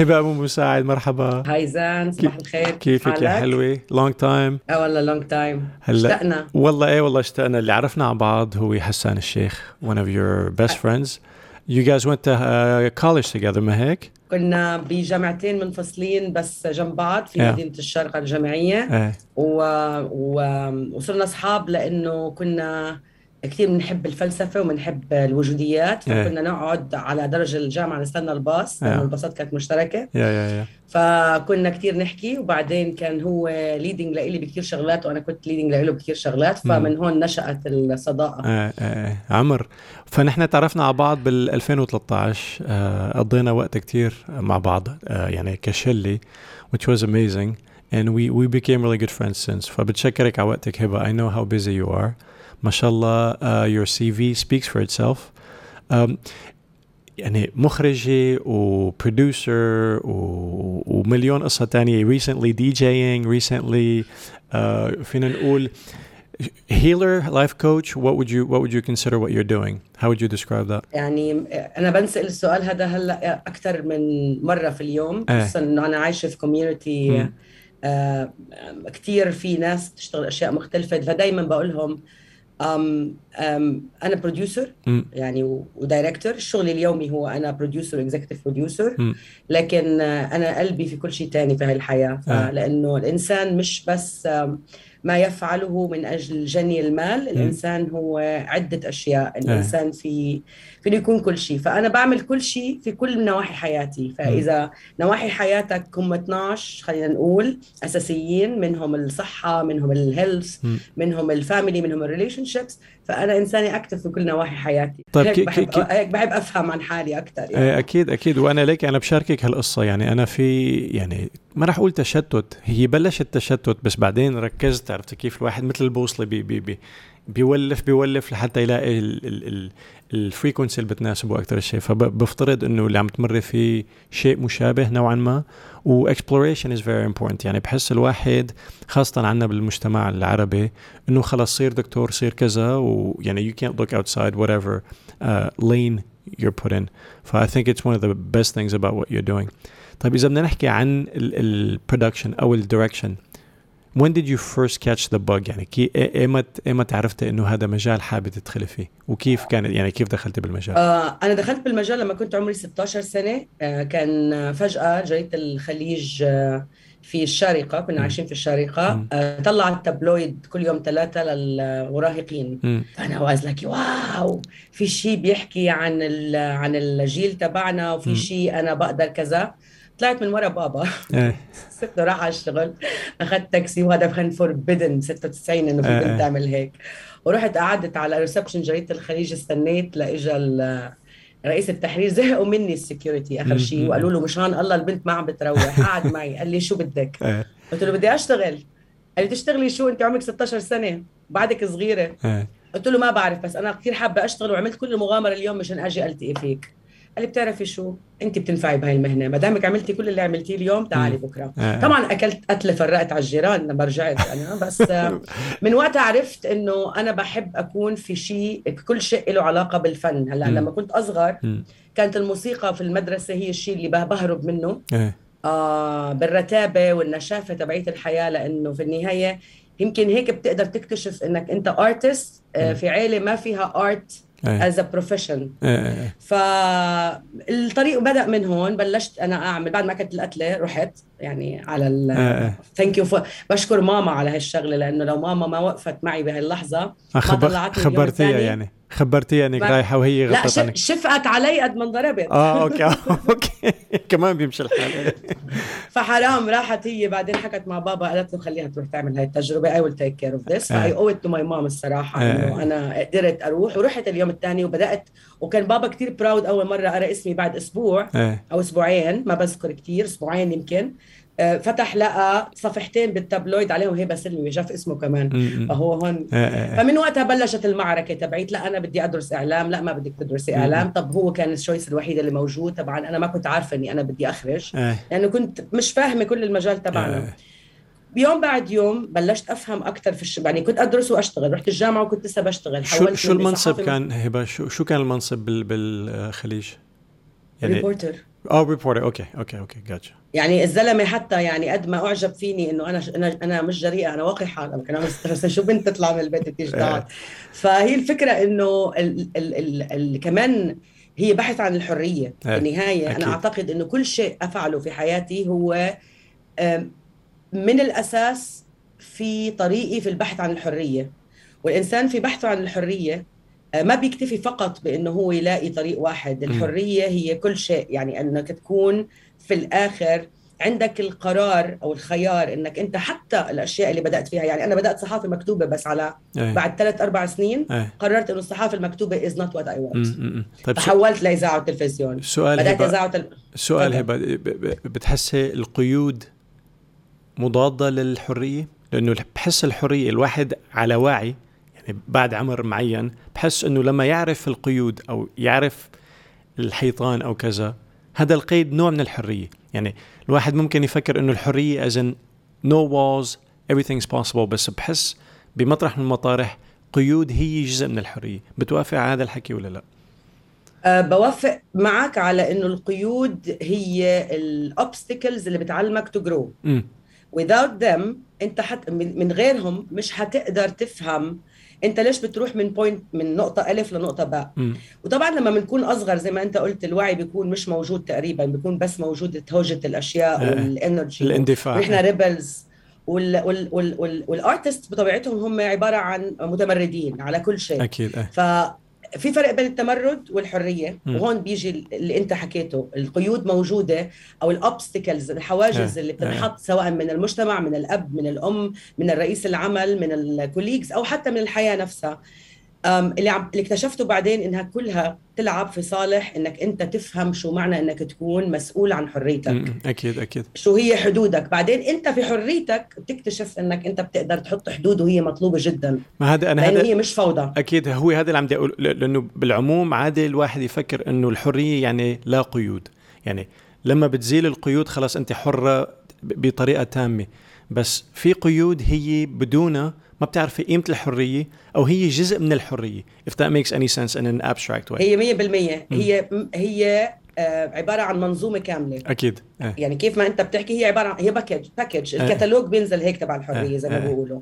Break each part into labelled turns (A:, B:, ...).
A: هبه أبو مساعد مرحبا.
B: Hi زان صباح الخير.
A: كيفك يا حلوة؟ لونج تايم
B: آه والله long time
A: هلا.
B: اشتقنا.
A: والله إيه والله اشتقنا. اللي عرفنا عن بعض هو حسان الشيخ one of your best friends. You guys went to uh, college together ما هيك؟
B: كنا بجامعتين منفصلين بس جنب بعض في
A: Yeah.
B: مدينة الشارقة الجامعية.
A: إيه
B: و... و... وصرنا أصحاب لأنه كنا كثير بنحب الفلسفة وبنحب الوجوديات
A: إيه.
B: فكنا نقعد على درج الجامعة نستنى الباص لأنه
A: Yeah.
B: الباصات كانت
A: يا
B: فكنا كثير نحكي وبعدين كان هو leading لإلي بكثير شغلات وأنا كنت leading لإله بكثير شغلات فمن هون نشأت الصداقة.
A: إيه إيه عمر فنحن تعرفنا على بعض بال 2013 آه، قضينا وقت كتير مع بعض آه، يعني كشلة which was amazing and we we became really good friends since. فبتشكرك على وقتك هبة. I know how busy you are. ما شاء الله uh, your CV speaks for itself. um, يعني مخرجة و producer ومليون قصة تانية recently DJing recently uh, فينا نقول healer life coach. What would you what would you consider what you're doing? How would you describe that?
B: يعني أنا بنسأل السؤال هذا هلأ أكثر من مرة في اليوم.
A: إيه.
B: خصوصا إنه أنا عايشة في
A: community.
B: آه كثير في ناس تشتغل أشياء مختلفة. فدائما بقول لهم أم أم أنا
A: producer.
B: يعني و director الشغل اليومي هو أنا producer و executive
A: producer.
B: لكن أنا قلبي في كل شيء تاني في هاي الحياة
A: آه.
B: لأنه الإنسان مش بس ما يفعله من أجل جني المال. الإنسان هو عدة أشياء. الإنسان في فينه يكون كل شيء. فأنا بعمل كل شيء في كل نواحي حياتي. فإذا نواحي حياتك هم 12 خلينا نقول أساسيين منهم الصحة منهم ال
A: health.
B: منهم ال family منهم ال relationships فأنا إنسانة active في كل نواحي حياتي.
A: طيب
B: هيك
A: كي-
B: بحب
A: كي-
B: هيك بحب أفهم عن حالي أكثر يعني.
A: إيه أكيد أكيد. وأنا ليك أنا بشاركك هالقصة. يعني أنا في يعني ما راح أقول تشتت. هي بلشت تشتت بس بعدين ركزت عرفت كيف الواحد مثل البوصلة بي بي بي بيولف بيولف لحتى يلاقي ال- ال- ال- ال frequency اللي بتناسبه أكثر شيء فبفترض إنه اللي عم تمر فيه شيء مشابه نوعا ما و exploration is very important يعني بحس الواحد خاصة عندنا بالمجتمع العربي إنه خلص صير دكتور صير كذا ويعني you can't look outside whatever uh, lane you're put in. ف I think it's one of the best things about what you're طيب إذا بدنا نحكي عن ال production أو ال direction when did you first catch the bug يعني كي ايمت ايمت عرفت إنه هذا مجال حابب تدخلي فيه وكيف كان يعني كيف دخلتي بالمجال
B: آه أنا دخلت بالمجال لما كنت عمري 16 سنة آه كان فجأة جريدة الخليج آه في الشارقة كنا. عايشين في الشارقة
A: مم.
B: آه طلعت tabloid كل يوم ثلاثة للمراهقين
A: مم.
B: فأنا was like wow في شيء بيحكي عن عن الجيل تبعنا. وفي شيء أنا بقدر كذا طلعت من ورا بابا.
A: إيه.
B: سبته راح على الشغل. أخذت تاكسي وهذا كان forbidden 96 إنه في
A: آه.
B: بنت تعمل هيك. ورحت قعدت على reception جريدة الخليج استنيت لإجا ال- رئيس التحرير زهقوا مني ال security
A: آخر
B: شيء. وقالوا له مشان الله البنت ما عم بتروح قعد معي قال لي شو بدك؟ قلت له بدي أشتغل. قال لي تشتغلي شو؟ أنت عمرك 16 سنة بعدك
A: صغيرة.
B: قلت له ما بعرف بس أنا كثير حابة أشتغل وعملت كل المغامرة اليوم مشان أجي ألتقي فيك. قال لي بتعرفي شو انت بتنفعي بهاي المهنة ما دامك عملتي كل اللي عملتيه اليوم تعالي. بكرة
A: إيه.
B: طبعا أكلت قتلة فرقت على الجيران لما رجعت أنا بس آه، من وقتها عرفت إنه أنا بحب أكون في شيء كل شيء له علاقة بالفن
A: هلأ.
B: لما كنت
A: أصغر.
B: كانت الموسيقى في المدرسة هي الشيء اللي به- بهرب منه
A: إيه
B: آه بالرتابة والنشافة تبعية الحياة لأنه في النهاية يمكن هيك بتقدر تكتشف إنك أنت artist
A: مم.
B: في عيلة ما فيها
A: art
B: as a profession
A: إيه إيه
B: فالطريق بدأ من هون بلشت أنا أعمل بعد ما كنت القتلة رحت يعني على
A: إيه.
B: ال thank you بشكر ماما على هالشغلة لأنه لو ماما ما وقفت معي
A: بهاللحظة خبر
B: طلعتني
A: خبرتيها. يعني خبرتيها انك
B: ما-
A: رايحة وهي
B: لا
A: غطت
B: ش-
A: عنك
B: شفقت علي قد ما انضربت.
A: آه أوكي. أوكي. كمان بيمشي الحال.
B: فحرام راحت هي بعدين حكت مع بابا قالت له خليها تروح تعمل هاي التجربة. Take care of this.
A: آه.
B: ف I owe it to my mom الصراحة
A: آه.
B: إنه أنا قدرت أروح. ورحت اليوم الثاني وبدأت. وكان بابا كتير proud أول مرة قرا اسمي بعد أسبوع
A: إيه
B: أو أسبوعين ما بذكر كتير أسبوعين يمكن. آه، فتح لقى صفحتين بال tabloid عليهم. هبه سلمي شاف اسمه كمان. فهو هون.
A: إيه إيه
B: فمن وقتها بلشت المعركة تبعيت. لا أنا بدي أدرس إعلام. لا ما بدك تدرسي إعلام. طب هو كان ال choice الوحيد اللي موجود. طبعا أنا ما كنت عارفة إني أنا بدي
A: أخرج.
B: لأنه كنت مش فاهمة كل المجال تبعنا. يوم بعد يوم بلشت أفهم أكثر في الش... يعني كنت أدرس وأشتغل. رحت الجامعة وكنت لسه بشتغل.
A: شو شو
B: من
A: المنصب كان؟ هبة شو شو كان المنصب بال بالخليج؟
B: يعني reporter
A: آه reporter okay okay okay gotcha
B: يعني الزلمة حتى يعني قد ما أعجب فيني إنه أنا أنا أنا مش جريئة أنا وقحه أنا كان بس شو بنت تطلع من البيت تيجي تقعد فهي الفكرة إنه ال ال ال ال كمان هي بحث عن الحرية. في النهاية أنا أعتقد إنه كل شيء أفعله في حياتي هو من الأساس في طريقي في البحث عن الحرية. والإنسان في بحثه عن الحرية ما بيكتفي فقط بأنه هو يلاقي طريق واحد. الحرية هي كل شيء يعني أنك تكون في الآخر عندك القرار أو الخيار أنك أنت حتى الأشياء اللي بدأت فيها يعني أنا بدأت صحافة مكتوبة بس على أيه. بعد ثلاث أربع سنين أيه. قررت إنه الصحافة المكتوبة is not what I want تحولت لإذاعة وتلفزيون.
A: سؤال بدأت إذاعة تل... سؤال هبة بتحسي القيود مضادة للحرية؟ لأنه بحس الحرية الواحد على وعي بعد عمر معين بحس إنه لما يعرف القيود أو يعرف الحيطان أو كذا هذا القيد نوع من الحرية. يعني الواحد ممكن يفكر إنه الحرية is no walls everything's possible بس بحس بمطرح من المطارح قيود هي جزء من الحرية. بتوافق على هذا الحكي ولا لا؟
B: أه بوافق معك على إنه القيود هي ال obstacles اللي بتعلمك to grow without them أنت حت من غيرهم مش حتقدر تفهم انت ليش بتروح من point من نقطة الف لنقطة باء وطبعا لما بنكون أصغر زي ما أنت قلت الوعي بيكون مش موجود تقريبا بيكون بس موجود هوجه الأشياء آه. وال
A: energy الإندفاع.
B: ونحن rebels وال artist بطبيعتهم هم عبارة عن متمردين على كل شيء.
A: أكيد
B: أه. ف في فرق بين التمرد والحرية م. وهون بيجي اللي انت حكيته القيود موجودة أو ال obstacles الحواجز. اللي بتنحط. سواء من المجتمع من الأب من الأم من الرئيس العمل من ال colleagues أو حتى من الحياة نفسها اللي عم اللي اكتشفته بعدين إنها كلها تلعب في صالح إنك أنت تفهم شو معنى إنك تكون مسؤول عن حريتك.
A: أكيد أكيد.
B: شو هي حدودك. بعدين أنت في حريتك بتكتشف إنك أنت بتقدر تحط حدود وهي مطلوبة جدا.
A: ما هذا أنا
B: لأنه هي مش فوضى.
A: أكيد هو هذا اللي عم بدي أقول لأنه بالعموم عادي الواحد يفكر إنه الحرية يعني لا قيود. يعني لما بتزيل القيود خلاص أنت حرة بطريقة تامة. بس في قيود هي بدونها ما بتعرفي قيمة الحرية أو هي جزء من الحرية if that makes any sense in an abstract way.
B: هي 100% هي هي آه، عبارة عن منظومة كاملة.
A: أكيد.
B: آه. يعني كيف ما أنت بتحكي هي عبارة عن هي package package آه. الكتالوج بينزل هيك تبع الحرية آه. زي ما بيقولوا.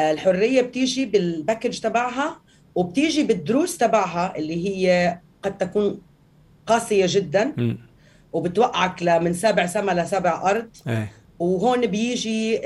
B: الحرية بتيجي بال package تبعها وبتيجي بالدروس تبعها اللي هي قد تكون قاسية جدا وبتوقعك من سابع سما لسابع أرض. وهون بيجي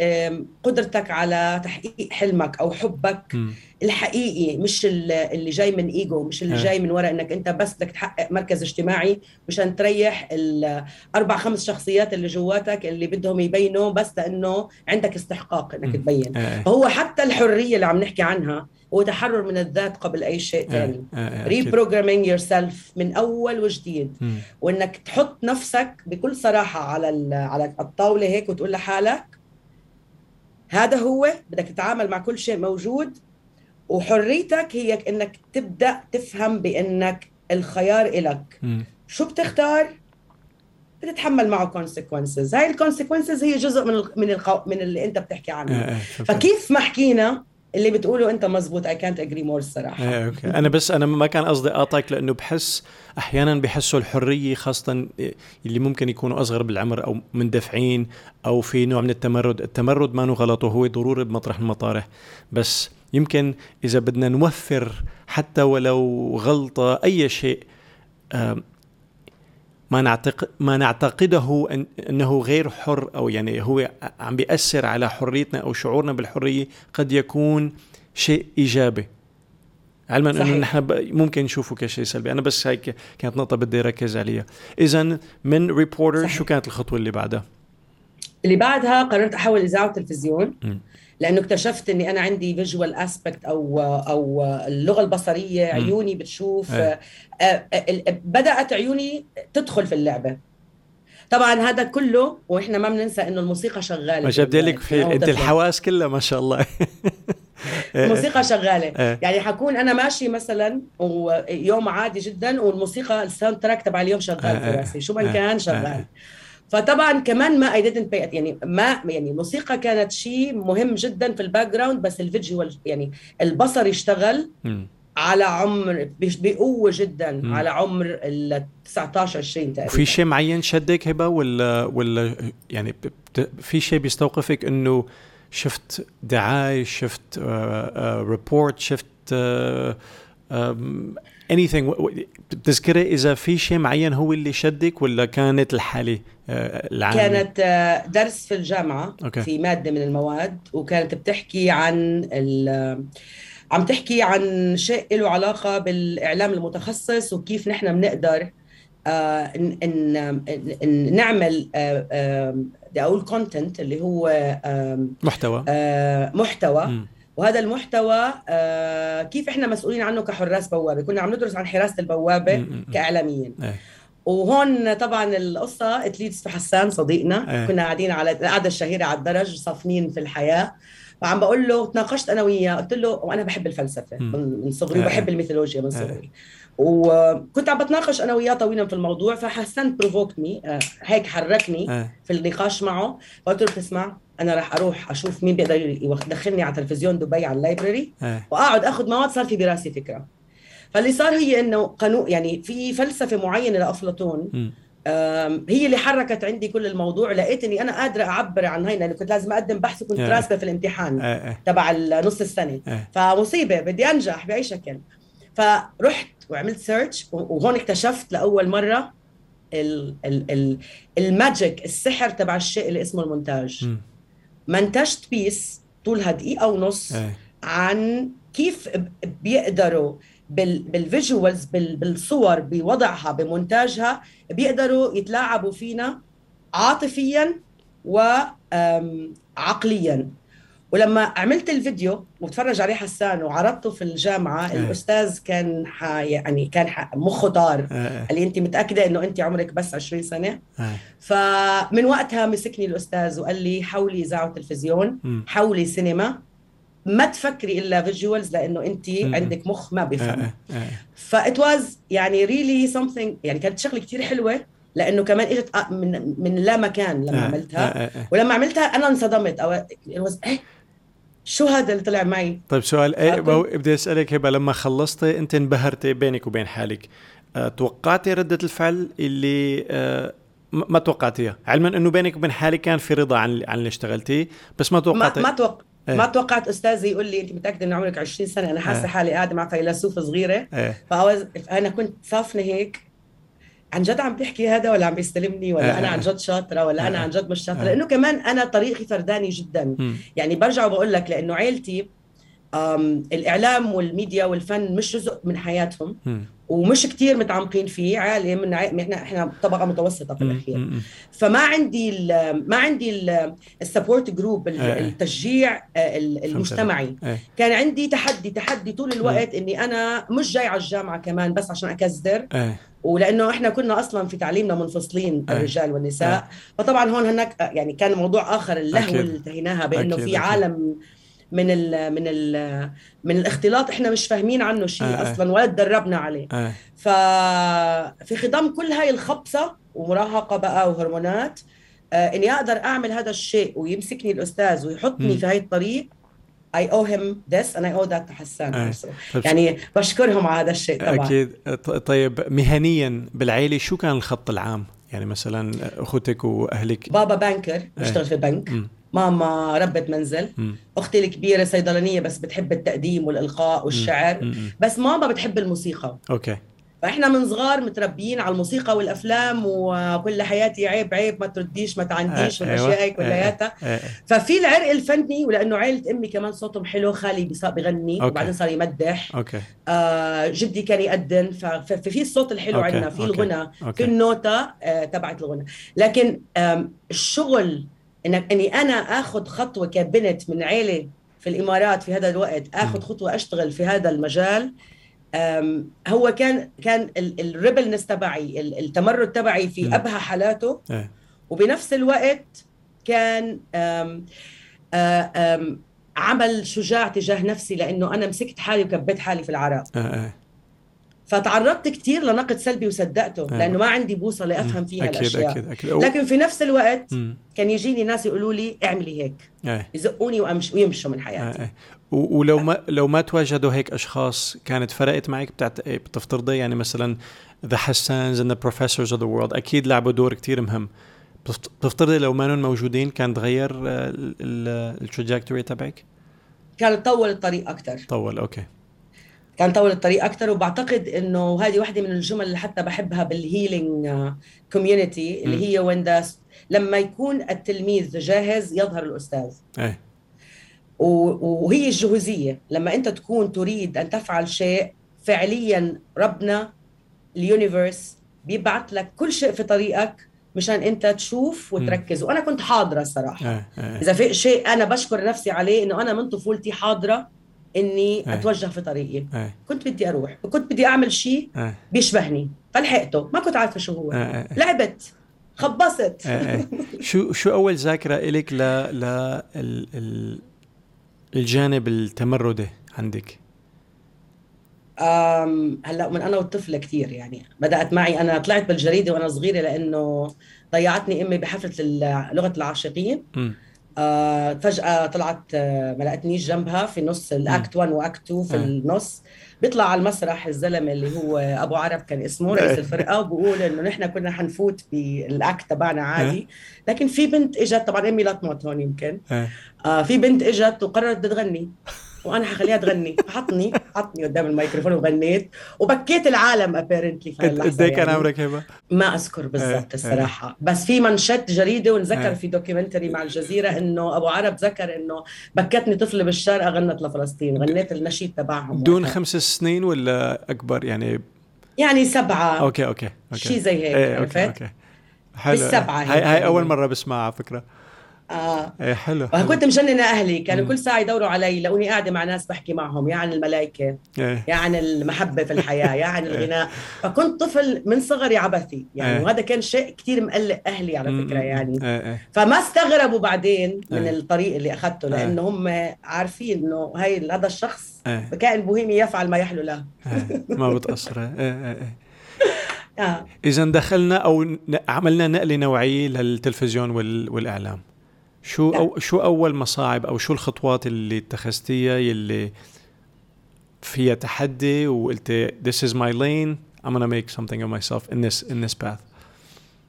B: قدرتك على تحقيق حلمك أو حبك م. الحقيقي مش اللي جاي من إيجو مش اللي جاي من وراء إنك أنت بس بدك تحقق مركز اجتماعي مشان تريح الاربع خمس شخصيات اللي جواتك اللي بدهم يبينوا بس لأنه عندك استحقاق إنك تبين. فهو حتى الحرية اللي عم نحكي عنها هو تحرر من الذات قبل أي شيء ثاني reprogramming yourself من أول وجديد. وإنك تحط نفسك بكل صراحة على على الطاولة هيك وتقول لحالك هذا هو بدك تتعامل مع كل شيء موجود. وحريتك هي إنك تبدأ تفهم بإنك الخيار إلك. شو بتختار؟ بتتحمل معه consequences هاي ال consequences هي جزء من من. من اللي أنت بتحكي عنه. فكيف ما حكينا اللي بتقوله انت مزبوط اي كانت اجري مور الصراحة.
A: إيه okay. أنا بس أنا ما كان قصدي أقاطعك لأنه بحس أحيانا بحسوا الحرية خاصة اللي ممكن يكونوا أصغر بالعمر أو مندفعين أو في نوع من التمرد. التمرد ما غلط وهو ضروري بمطرح المطارح. بس يمكن إذا بدنا نوفر حتى ولو غلطة أي شيء ما نعتقد ما نعتقده أن أنه غير حر أو يعني هو عم بيأثر على حريتنا أو شعورنا بالحرية قد يكون شيء إيجابي. علما إنه نحن ممكن نشوفه كشيء سلبي. أنا بس هيك كانت نقطة بدي اركز عليها. اذا من reporter شو كانت الخطوة اللي بعدها؟
B: اللي بعدها قررت أحول إذاعة وتلفزيون. لأنه اكتشفت إني أنا عندي visual aspect أو أو اللغة البصرية عيوني بتشوف. آه، آه، بدأت عيوني تدخل في اللعبة. طبعا هذا كله وإحنا ما بننسى إنه الموسيقى شغالة.
A: ما جاب لك في أنت الحواس كلها ما شاء الله.
B: الموسيقى شغالة. يعني حكون أنا ماشي مثلا ويوم عادي جدا والموسيقى ال soundtrack تبع اليوم شغال في راسي. شو ما كان شغال. فطبعا كمان ما اي didn't pay يعني ما يعني الموسيقى كانت شيء مهم جدا في ال background بس ال visual يعني البصر يشتغل على عمر بقوة جدا م. على عمر ال 19 20 تقريبا.
A: في شيء معين شدك هبة ولا ولا يعني في شيء بيستوقفك إنه شفت دعاية شفت report شفت anything بتذكري إذا في شيء معين هو اللي شدك ولا كانت الحالة
B: العامة كانت درس في الجامعة okay. في مادة من المواد وكانت بتحكي عن عم تحكي عن شيء له علاقة بالإعلام المتخصص وكيف نحن بنقدر آه إن, إن, نعمل آه آه بدي أقول content اللي هو
A: آه محتوى
B: آه محتوى م. وهذا المحتوى آه كيف إحنا مسؤولين عنه كحراس بوابة؟ كنا عم ندرس عن حراسه البوابة. كإعلاميين. أي. وهون طبعا القصة it leads في حسان صديقنا. أي. كنا قاعدين على القعدة الشهيرة على الدرج صافنين في الحياة. فعم بقول له تناقشت أنا وياه. قلت له وأنا بحب الفلسفة من صغري وبحب الميثولوجيا من صغري. وكنت عم بتناقش أنا وياه طويلا في الموضوع فحسنت provoke تني آه، هيك حركني في النقاش معه. فقلت له بتسمع؟ أنا راح أروح أشوف مين بيقدر يدخلني على تلفزيون دبي على ال library وأقعد اخذ مواد صار في براسي فكرة. فاللي صار هي إنه قانون يعني في فلسفة معينة لأفلاطون هي اللي حركت عندي كل الموضوع لقيت إني أنا قادرة أعبر عن هاي لأنه كنت لازم أقدم بحث وكنت راسبة في الامتحان تبع نص السنة. فمصيبة بدي أنجح بأي شكل. فرحت وعملت search وهون اكتشفت لأول مرة ال magic السحر تبع الشيء اللي اسمه المونتاج. منتجت piece طولها دقيقه ونص عن كيف بيقدروا بال visuals بالصور بوضعها بمونتاجها بيقدروا يتلاعبوا فينا عاطفيا وعقليا ولما عملت الفيديو وتفرج عليه حسان وعرضته في الجامعة أه. الأستاذ كان ح... يعني كان ح... مخه طار أه. قال لي أنت متأكدة إنه أنت عمرك بس 20 سنة أه. فمن وقتها مسكني الأستاذ وقال لي حولي إذاعة وتلفزيون حولي سينما ما تفكري إلا visuals لأنه أنت عندك مخ ما بيفهم آه آه. ف that was يعني really something يعني كانت شغلة كثير حلوة لأنه كمان إجت من من لا مكان لما آه عملتها آه آه. ولما عملتها أنا انصدمت أو شو هذا اللي طلع معي
A: طيب سؤال إيه بدي أسألك هبة لما خلصتي أنت انبهرتي بينك وبين حالك أه توقعتي ردة الفعل اللي أه ما توقعتيها علما إنه بينك وبين حالك كان في رضا عن عن اللي اشتغلتيه بس ما توقعتي
B: ما, ما توقع إيه. ما توقعت أستاذي يقول لي أنت متأكدة ان عمرك 20 سنة أنا حاسة إيه. حالي قاعدة مع فيلسوفه صغيره إيه. فانا كنت صافنة هيك عن جد عم تحكي هذا ولا عم بيستلمني ولا إيه. أنا عن جد شاطرة ولا أنا عن جد مش شاطرة لأنه كمان أنا طريقي فرداني جدا م. يعني برجع وبقول لك لأنه عيلتي الإعلام والميديا والفن مش جزء من حياتهم م. ومش كتير متعمقين فيه عالي من إحنا إحنا طبقة متوسطة في الاخير فما عندي ال ما عندي ال support group التشجيع آه، المجتمعي. إيه. كان عندي تحدي تحدي طول الوقت إني أنا مش جاي على الجامعة كمان بس عشان أكزدر. إيه. ولأنه إحنا كنا أصلا في تعليمنا منفصلين. الرجال والنساء. فطبعا هون هناك يعني كان موضوع آخر اللهو اللي انتهيناها بأنه في عالم من ال من ال من الاختلاط إحنا مش فاهمين عنه شيء آه أصلا ولا تدربنا عليه آه. ففي خضم كل هاي الخبصه ومراهقة بقى وهرمونات آه إني أقدر أعمل هذا الشيء ويمسكني الأستاذ ويحطني م. في هاي الطريق I owe him this and I owe that to حسان آه. يعني بشكرهم على هذا الشيء طبعا
A: أكيد طيب مهنيا بالعائله شو كان الخط العام يعني مثلا أخوتك وأهلك
B: بابا banker بيشتغل آه. في بنك م. ماما ربة منزل. م. أختي الكبيرة صيدلانية بس بتحب التقديم والإلقاء والشعر. م. م. بس ماما بتحب الموسيقى.
A: okay.
B: فإحنا من صغار متربيين على الموسيقى والأفلام وكل حياتي عيب عيب ما ترديش ما تعنديش آه والأشياء أيوة. كلياتها. آه آه. ففي العرق الفني ولأنه عائله أمي كمان صوتهم حلو خالي بغني okay. وبعدين صار يمدح.
A: okay.
B: آه جدي كان يأذن ففي الصوت الحلو عندنا في الغنى في النوتة آه تبعت الغنى. لكن الشغل إنك إني أنا آخذ خطوة كبنت من عيلة في الإمارات في هذا الوقت آخذ خطوة أشتغل في هذا المجال. هو كان كان الريبلنس تبعي التمرد تبعي في أبهى حالاته. إيه. وبنفس الوقت كان أم أم عمل شجاع تجاه نفسي لأنه أنا مسكت حالي وكبيت حالي في العراق.
A: آه، آه.
B: فتعرضت كثير لنقد سلبي وصدقته
A: آه.
B: لأنه ما عندي بوصلة افهم فيها
A: أكيد
B: الأشياء.
A: أكيد أكيد.
B: لكن في نفس الوقت
A: مم.
B: كان يجيني ناس يقولوا لي اعملي هيك
A: إيه
B: يزقوني وأمش ويمشوا من
A: آه،
B: حياتي.
A: آه. و- ولو ما لو ما تواجدوا هيك أشخاص كانت فرقت معك بتعت... إيه، بتفترضي؟ يعني مثلا the Hassans and the professors of the world أكيد لعبوا دور كتير مهم. بتفت- بتفترضي لو ما موجودين كان تغير التراجكتوري تبعك؟
B: كان طول الطريق أكثر
A: طول okay.
B: كان طول الطريق أكثر وبعتقد إنه هذه واحدة من الجمل اللي حتى بحبها بال healing community
A: اللي.
B: هي وين لما يكون التلميذ جاهز يظهر
A: الأستاذ.
B: و- وهي الجهوزية. لما أنت تكون تريد أن تفعل شيء فعليا ربنا ال universe بيبعث لك كل شيء في طريقك مشان أنت تشوف وتركز. وأنا كنت
A: حاضرة الصراحة.
B: إذا في شيء أنا بشكر نفسي عليه إنه أنا من طفولتي حاضرة إني
A: أي.
B: أتوجه في طريقي.
A: إيه.
B: كنت بدي أروح. وكنت بدي أعمل شيء
A: إيه.
B: بيشبهني. فلحقته. ما كنت عارفة شو هو.
A: إيه، إيه.
B: لعبت. خبصت.
A: شو شو أول ذاكرة إلك ل ل ال... ال... الجانب التمردي عندك؟
B: أم هلأ من أنا والطفلة كثير يعني. بدأت معي. أنا طلعت بالجريدة وأنا صغيرة لأنه ضيعتني أمي بحفلة لغة العاشقين. آه فجأة طلعت آه ما لقتنيش جنبها في نص ال act 1 و act 2 في. النص. بيطلع على المسرح الزلمة اللي هو أبو عرب كان اسمه رئيس الفرقة وبقول إنه نحن كنا حنفوت بال act تبعنا عادي. لكن في بنت إجت طبعا امي لا تموت هون يمكن.
A: إيه.
B: آه في بنت إجت وقررت بدها تغني وأنا حخليها تغني حطني حطني قدام الميكروفون وغنيت وبكيت العالم apparently في
A: قد إيه كان
B: يعني.
A: عمرك هبة؟
B: ما أذكر
A: إيه،
B: بالضبط الصراحة بس في منشط جريدة
A: إيه.
B: ونذكر في documentary مع الجزيرة إنه أبو عرب ذكر إنه بكتني طفله بالشارقه غنت لفلسطين غنيت النشيد تبعهم
A: دون. خمس سنين ولا أكبر يعني
B: يعني سبعة
A: okay okay okay
B: شيء زي هيك
A: إيه
B: عرفت؟
A: okay okay حلو
B: بالسبعة
A: هاي هاي
B: يعني.
A: أول مرة بسمعها على فكرة
B: آه.
A: إيه حلو حلو.
B: وكنت مجننة أهلي كانوا. كل ساعة يدوروا علي لقوني قاعدة مع ناس بحكي معهم يا عن الملائكه
A: إيه.
B: يا عن المحبة في الحياة يا عن الغناء. فكنت طفل من صغري عبثي يعني
A: إيه.
B: وهذا كان شيء كثير مقلق أهلي على
A: فكرة
B: يعني.
A: إيه إيه.
B: فما استغربوا بعدين من
A: إيه.
B: الطريق اللي أخذته
A: إيه.
B: لأنه هم عارفين إنه هاي هذا الشخص
A: إيه.
B: كائن بوهيمي يفعل ما يحلو له.
A: إيه. ما بتقصر إيه إيه إيه.
B: آه.
A: إذا دخلنا أو عملنا نقلة نوعية للتلفزيون وال... والإعلام. شو
B: لا.
A: أو شو أول مصاعب أو شو الخطوات اللي اتخذتيها يلي فيها تحدي وقلت this is my lane I'm gonna make something of myself in this in this path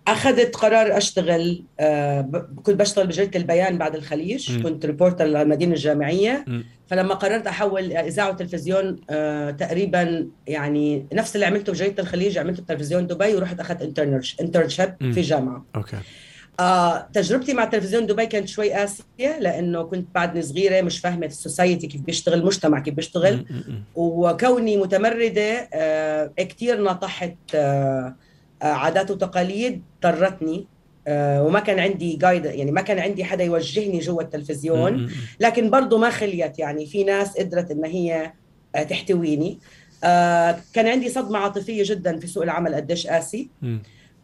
B: أخذت قرار أشتغل آه كنت بشتغل بجريده البيان بعد الخليج
A: مم.
B: كنت ريبورتر للمدينة الجامعية
A: مم.
B: فلما قررت أحول إذاعة وتلفزيون آه تقريبا يعني نفس اللي عملته بجريده الخليج عملته بتلفزيون دبي ورحت أخذت
A: internship.
B: في جامعة
A: okay
B: آه تجربتي مع تلفزيون دبي كانت شوي قاسية لأنه كنت بعدني صغيرة مش فاهمة ال society كيف بيشتغل المجتمع كيف بيشتغل. وكوني متمردة آه، كتير ناطحت آه، آه، عادات وتقاليد اضطرتني آه، وما كان عندي guide يعني ما كان عندي حدا يوجهني جوا التلفزيون. لكن برضه ما خليت يعني في ناس قدرت إن هي آه، تحتويني. آه، كان عندي صدمة عاطفية جدا في سوق العمل قديش قاسي.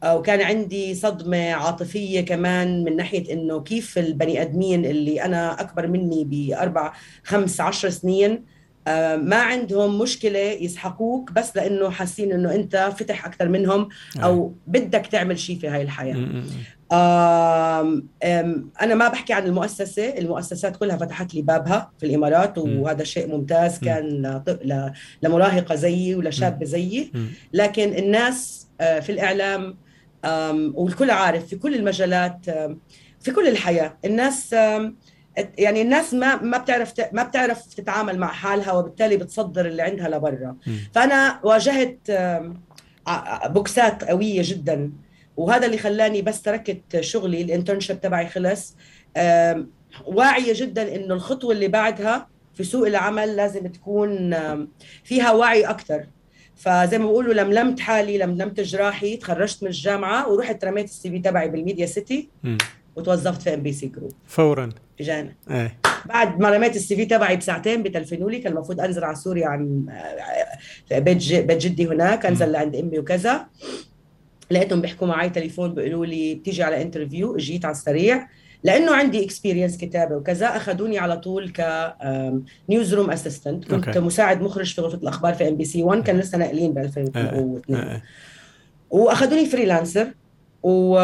B: وكان عندي صدمة عاطفية كمان من ناحية إنه كيف البني آدمين اللي أنا أكبر مني بأربع خمس عشر سنين آه، ما عندهم مشكلة يسحقوك بس لأنه حاسين إنه أنت فتح أكثر منهم أو بدك تعمل شيء في هاي الحياة آم، آم، أنا ما بحكي عن المؤسسة المؤسسات كلها فتحت لي بابها في الإمارات. وهذا شيء ممتاز
A: مم.
B: كان لمراهقة زيي ولشاب زيي. لكن الناس آه، في الإعلام والكل عارف في كل المجالات في كل الحياة. الناس يعني الناس ما ما بتعرف ما بتعرف تتعامل مع حالها وبالتالي بتصدر اللي عندها لبرا.
A: م.
B: فأنا واجهت boxات قوية جدا. وهذا اللي خلاني بس تركت شغلي ال internship تبعي خلص. آم، واعية جدا إنه الخطوة اللي بعدها في سوق العمل لازم تكون فيها وعي أكثر فزي ما بيقولوا لملمت حالي لملمت جراحي تخرجت من الجامعة ورحت رميت ال CV تبعي بالميديا سيتي
A: م.
B: وتوظفت في ام بي سي group
A: فورا.
B: اجانا
A: إيه.
B: بعد ما رميت السي في تبعي بساعتين بتلفنوا لي كان المفروض أنزل على سوريا عن في بيت ج- بيت جدي هناك أنزل لعند أمي وكذا. لقيتهم بيحكوا معي تليفون بيقولوا لي بتيجي على interview إجيت على السريع. لأنه عندي experience كتابة وكذا أخذوني على طول ك newsroom assistant كنت
A: okay.
B: مساعد مخرج في غرفة الأخبار في ام بي سي 1 كان لسه ناقلين ب 2002
A: آه.
B: وأخذوني freelancer و...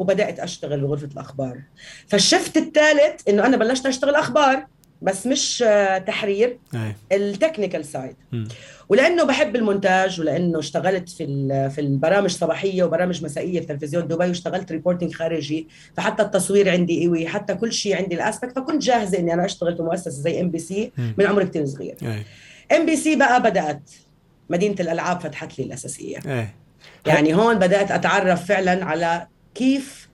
B: وبدأت أشتغل بغرفه الأخبار فال shift الثالث إنه أنا بلشت أشتغل أخبار بس مش تحرير
A: إيه.
B: ال technical
A: side.
B: ولأنه بحب المونتاج ولأنه اشتغلت في في البرامج صباحية وبرامج مسائية في تلفزيون دبي واشتغلت reporting خارجي فحتى التصوير عندي قوي حتى كل شيء عندي ال aspect فكنت جاهزة إني أنا أشتغل في مؤسسة زي ام بي سي. من عمر كثير صغير. ام بي سي بقى بدأت مدينة الألعاب فتحت لي الأساسية
A: إيه.
B: يعني هون بدأت أتعرف فعلا على كيف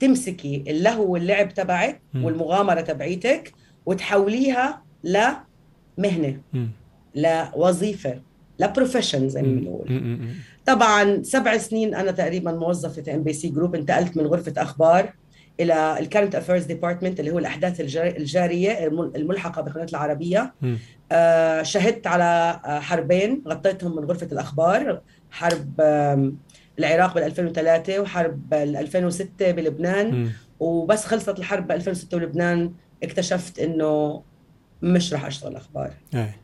B: تمسكي اللهو واللعب تبعك. والمغامرة تبعيتك وتحوليها لمهنه
A: مم.
B: لوظيفه ل profession زي ما. بنقول. طبعا سبع سنين أنا تقريبا موظفة في ام بي سي group انتقلت من غرفة أخبار إلى ال current affairs department اللي هو الأحداث الجار- الجارية الم- الملحقة بالقناه
A: العربية.
B: آه، شهدت على آه، حربين غطيتهم من غرفة الأخبار حرب العراق بال 2003 وحرب ال 2006 بلبنان. وبس خلصت الحرب ب 2006 بلبنان اكتشفت إنه مش رح أشتغل أخبار
A: إيه.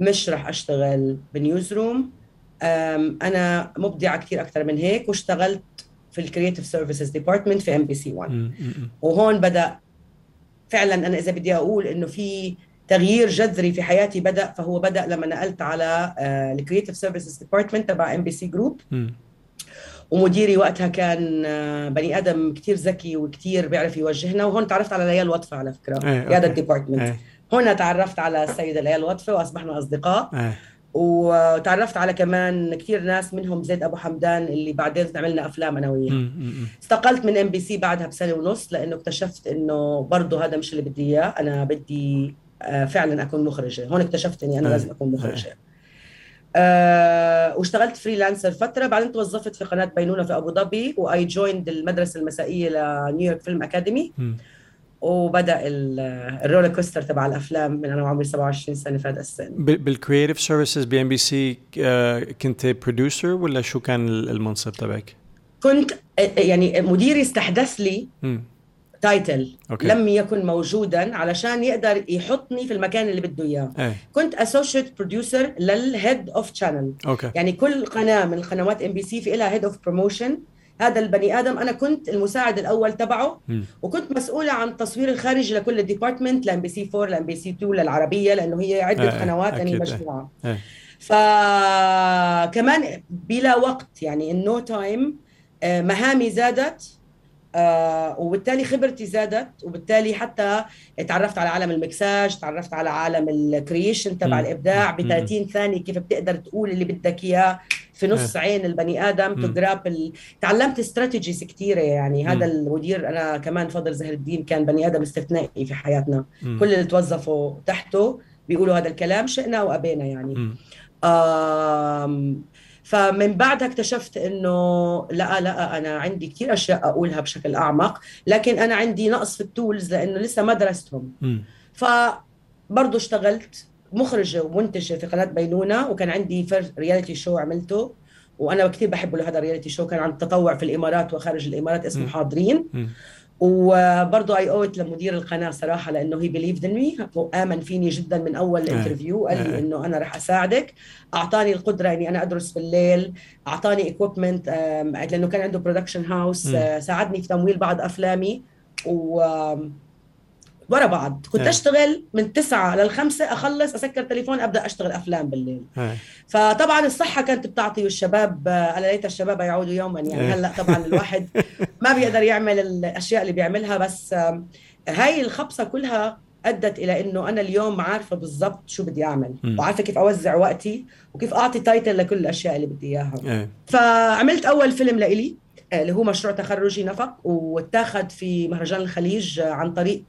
B: مش رح أشتغل ب newsroom أنا مبدعة كثير أكثر من هيك واشتغلت في ال creative services department في ام بي سي 1
A: مم. مم.
B: وهون بدأ فعلا أنا إذا بدي أقول إنه في تغيير جذري في حياتي بدأ فهو بدأ لما نقلت على ال creative services department تبع ام بي سي
A: group.
B: ومديري وقتها كان آه، بني آدم كثير ذكي وكثير بيعرف يوجهنا وهون تعرفت على ليال وطفة على فكرة
A: إيه.
B: قياده
A: okay.
B: ال department
A: إيه.
B: هنا تعرفت على السيدة ليال وطفة وأصبحنا أصدقاء
A: إيه.
B: وتعرفت على كمان كثير ناس منهم زيد أبو حمدان اللي بعدين عملنا أفلام أنا وياه. استقلت من ام بي سي بعدها بسنة ونص لأنه اكتشفت إنه برضه هذا مش اللي بدي إياه أنا بدي آه، فعلا أكون مخرجة هون اكتشفت إني أنا
A: آه.
B: لازم أكون مخرجة آه واشتغلت freelancer فترة بعدين توظفت في قناة بينونة في أبو ظبي و I joined المدرسة المسائية ل New
A: York
B: Film Academy. وبدأ ال- ال roller coaster تبع الأفلام من أنا وعمري 27 سنة في هذا السن
A: بال creative services ب ام بي سي كنت producer ولا شو كان المنصب تبعك؟
B: كنت آه، يعني مديري استحدث لي. title
A: okay.
B: لم يكن موجودا علشان يقدر يحطني في المكان اللي بده إياه.
A: إيه.
B: كنت associate producer لل head of
A: channel
B: يعني كل قناة من القنوات ام بي سي في لها head of promotion هذا البني آدم أنا كنت المساعد الأول تبعه
A: مم.
B: وكنت مسؤولة عن التصوير الخارجي لكل ال department لام بي سي 4 لام بي سي 2 للعربيه لأنه هي عدة
A: آه،
B: قنوات يعني
A: آه. مجموعة.
B: فكمان بلا وقت يعني in no time مهامي زادت آه وبالتالي خبرتي زادت وبالتالي حتى تعرفت على عالم المكساج تعرفت على عالم ال
A: creation
B: تبع.
A: الإبداع.
B: ب 30 ثانية كيف بتقدر تقول اللي بدك إياه في نص عين البني آدم
A: مم.
B: تجراب ال... تعلمت استراتيجيز كثيره يعني هذا. المدير أنا كمان فضل زهر الدين كان بني آدم استثنائي في حياتنا. كل اللي توظفوا تحته بيقولوا هذا الكلام شئنا وأبينا يعني. آم، فمن بعدها اكتشفت إنه لا لا أنا عندي كثير أشياء أقولها بشكل أعمق لكن أنا عندي نقص في التولز لأنه لسه ما درستهم. فبرضه اشتغلت مخرجة ومنتجة في قناة بينونة وكان عندي reality show عملته وأنا كثير بحبه لهذا ال reality show كان عن التطوع في الإمارات وخارج الإمارات اسمه. حاضرين. وبرضه I owe it لمدير القناة صراحة لأنه هي believed in me وآمن فيني جدا من أول ال interview قال لي
A: آه.
B: إنه أنا رح أساعدك أعطاني القدرة إني أنا أدرس بالليل أعطاني equipment لأنه كان عنده production house
A: مم.
B: ساعدني في تمويل بعض أفلامي و ورا بعض. كنت
A: آه.
B: أشتغل من تسعة للخمسة أخلص أسكر تليفون أبدأ أشتغل أفلام بالليل.
A: إيه.
B: فطبعا الصحة كانت بتعطي والشباب الا ليت الشباب يعودوا يوما. يعني
A: إيه.
B: هلأ طبعا الواحد ما بيقدر يعمل الأشياء اللي بيعملها بس هاي الخبصة كلها أدت إلى إنه أنا اليوم عارفة بالضبط شو بدي أعمل
A: مم.
B: وعارفة كيف أوزع وقتي وكيف أعطي تايتل لكل الأشياء اللي بدي إياها.
A: إيه.
B: فعملت أول فيلم لإلي. اللي هو مشروع تخرجي نفق واتاخذ في مهرجان الخليج عن طريق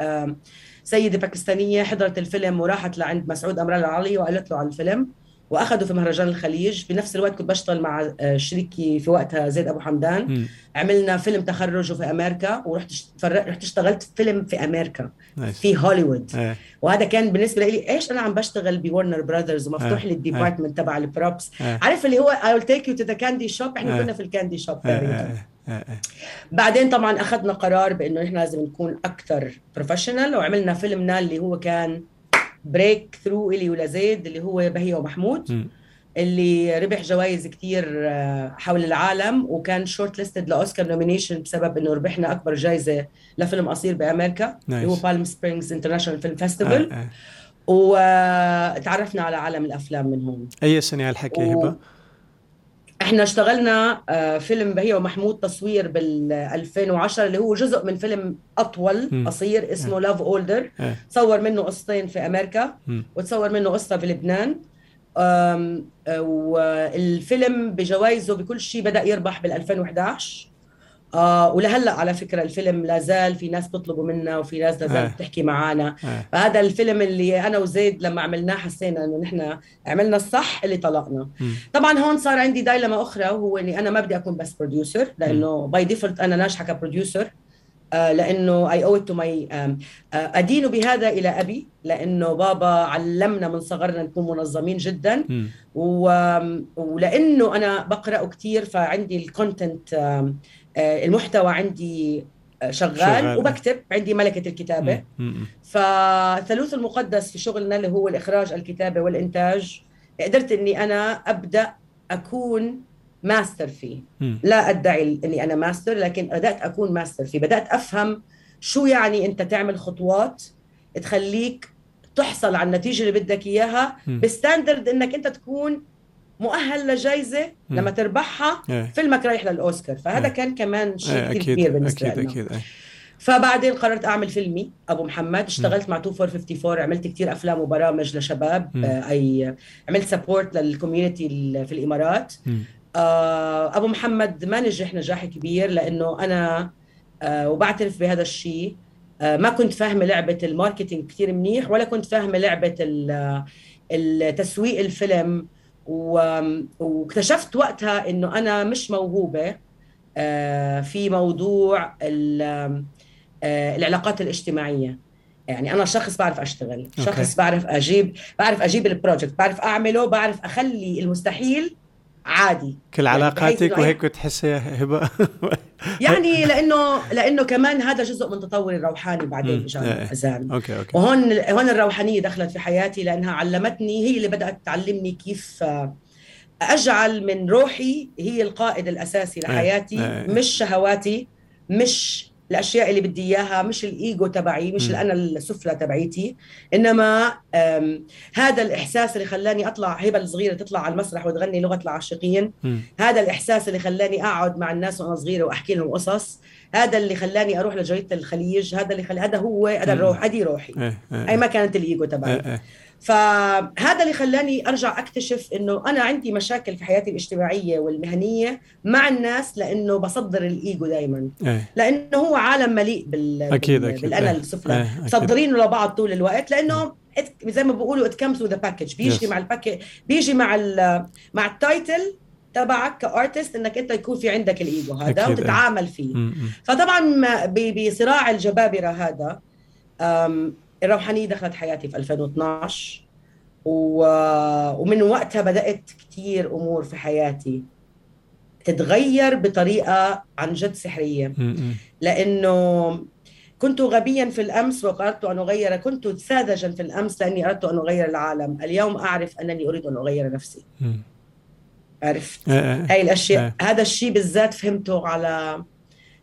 B: سيدة باكستانية حضرت الفيلم وراحت لعند مسعود أمر الله آل علي وقالت له على الفيلم وأخذوا في مهرجان الخليج. في نفس الوقت كنت بشتغل مع آه، شريكي في وقتها زيد أبو حمدان.
A: مم.
B: عملنا فيلم تخرجه في أمريكا ورحت رحت اشتغلت فيلم في أمريكا
A: nice
B: في هوليوود.
A: إيه.
B: وهذا كان بالنسبة لي إيش أنا عم بشتغل ب Warner Brothers ومفتوح
A: آه.
B: لي ال department تبع ال
A: props إيه.
B: عارف اللي هو I will take you to the candy shop
A: إحنا.
B: كنا في ال candy shop
A: إيه،
B: تقريبا.
A: إيه. آه.
B: بعدين طبعا أخذنا قرار بإنه نحن لازم نكون أكثر professional وعملنا فيلمنا اللي هو كان breakthrough إلي ولزيد اللي هو بهيه ومحمود
A: م.
B: اللي ربح جوائز كتير آه، حول العالم وكان short listed ل Oscar nomination بسبب إنه ربحنا أكبر جائزه لفيلم قصير بأمريكا اللي هو Palm Springs International Film Festival
A: آه. آه.
B: وتعرفنا على عالم الأفلام من هون
A: أي سنة هالحكي
B: و-
A: هبة؟
B: إحنا اشتغلنا آه، فيلم بهية ومحمود تصوير بال 2010 اللي هو جزء من فيلم
A: أطول.
B: قصير اسمه لاف اولدر. تصور منه قصتين في
A: أمريكا.
B: وتصور منه قصة في لبنان آه، والفيلم بجوائزه بكل شيء بدأ يربح بال 2011 آه ولهلأ على فكرة الفيلم لا زال في ناس بيطلبوا منا وفي ناس لا
A: آه.
B: بتحكي معنا
A: آه.
B: فهذا الفيلم اللي أنا وزيد لما عملناه حسينا إنه نحن عملنا الصح اللي طلقنا
A: مم.
B: طبعا هون صار عندي dilemma أخرى وهو إني أنا ما بدي أكون بس producer لأنه by default أنا ناجحة ك producer آه، لأنه I owe it to my أدين بهذا إلى أبي لأنه بابا علمنا من صغرنا نكون منظمين جدا. ولأنه أنا بقرا كثير فعندي ال content المحتوى عندي آه، شغال,
A: شغال.
B: وبكتب عندي ملكة الكتابة
A: مم. مم.
B: فالثالوث المقدس في شغلنا اللي هو الإخراج الكتابة والإنتاج قدرت إني أنا أبدأ أكون ماستر فيه. لا أدعي إني أنا ماستر لكن بدأت أكون ماستر فيه بدأت أفهم شو يعني أنت تعمل خطوات تخليك تحصل على النتيجة اللي بدك إياها
A: مم.
B: ب standard إنك أنت تكون مؤهل لجائزه. لما تربحها
A: إيه.
B: فيلمك رايح للأوسكار فهذا
A: إيه.
B: كان كمان شيء كثير
A: أكيد
B: كبير بالنسبة
A: أكيد
B: لنا
A: أكيد إيه.
B: فبعدين قررت أعمل فيلمي أبو محمد اشتغلت مع 2454 عملت كتير أفلام وبرامج لشباب. آه، أي عملت support لل community في
A: الإمارات.
B: آه، أبو محمد ما نجح نجاح كبير لأنه أنا آه، وبعترف بهذا الشيء آه، ما كنت فاهمة لعبة ال marketing كثير منيح ولا كنت فاهمة لعبة ال- التسويق الفيلم واكتشفت وقتها إنه أنا مش موهوبة آه، في موضوع آه، العلاقات الاجتماعية يعني أنا شخص بعرف
A: أشتغل.
B: شخص بعرف أجيب بعرف أجيب ال project بعرف أعمله بعرف أخلي المستحيل عادي
A: كل
B: يعني
A: علاقاتك
B: إنه
A: وهيك بتحسي هبة
B: يعني لأنه لأنه كمان هذا جزء من تطوري الروحاني بعدين
A: مم.
B: اجاني
A: إيه.
B: اذان
A: okay okay
B: وهون هون الروحانية دخلت في حياتي لأنها علمتني هي اللي بدأت تعلمني كيف آه، أجعل من روحي هي القائد الأساسي لحياتي
A: إيه.
B: مش شهواتي مش الأشياء اللي بدي إياها مش الإيجو تبعي مش. الانا السفلى تبعيتي إنما هذا الإحساس اللي خلاني أطلع هبة الصغيره تطلع على المسرح وتغني لغة العاشقين. هذا الإحساس اللي خلاني أقعد مع الناس وأنا صغيرة وأحكي لهم قصص. هذا اللي خلاني أروح لجريدة الخليج. هذا اللي خلى هذا هو هذا. الروح هذه روحي.
A: إيه إيه
B: اي ما كانت الإيجو تبعي. فهذا اللي خلاني أرجع أكتشف إنه أنا عندي مشاكل في حياتي الاجتماعية والمهنية مع الناس لأنه بصدر الإيجو دائما
A: إيه
B: لأنه هو عالم مليء بال
A: أكيد،
B: بال-
A: أكيد.
B: بالانا
A: إيه.
B: السفلى
A: إيه، أكيد.
B: مصدرينه لبعض طول الوقت لأنه it- زي ما بيقولوا it comes with package بيجي. مع ال package بيجي مع ال مع ال title تبعك ك artist إنك أنت يكون في عندك الإيجو هذا
A: أكيد، إيه.
B: وتتعامل فيه. فطبعا بصراع الجبابرة هذا الروحانية دخلت حياتي في 2012 و... ومن وقتها بدأت كثير أمور في حياتي تتغير بطريقة عن جد
A: سحرية.
B: لأنه كنت غبيا في الأمس واردت أن أغير كنت ساذجا في الأمس لأني أردت أن أغير العالم. اليوم أعرف أنني أريد أن أغير نفسي. عرفت؟
A: إيه إيه
B: هاي الأشياء.
A: إيه.
B: هذا الشيء بالذات فهمته على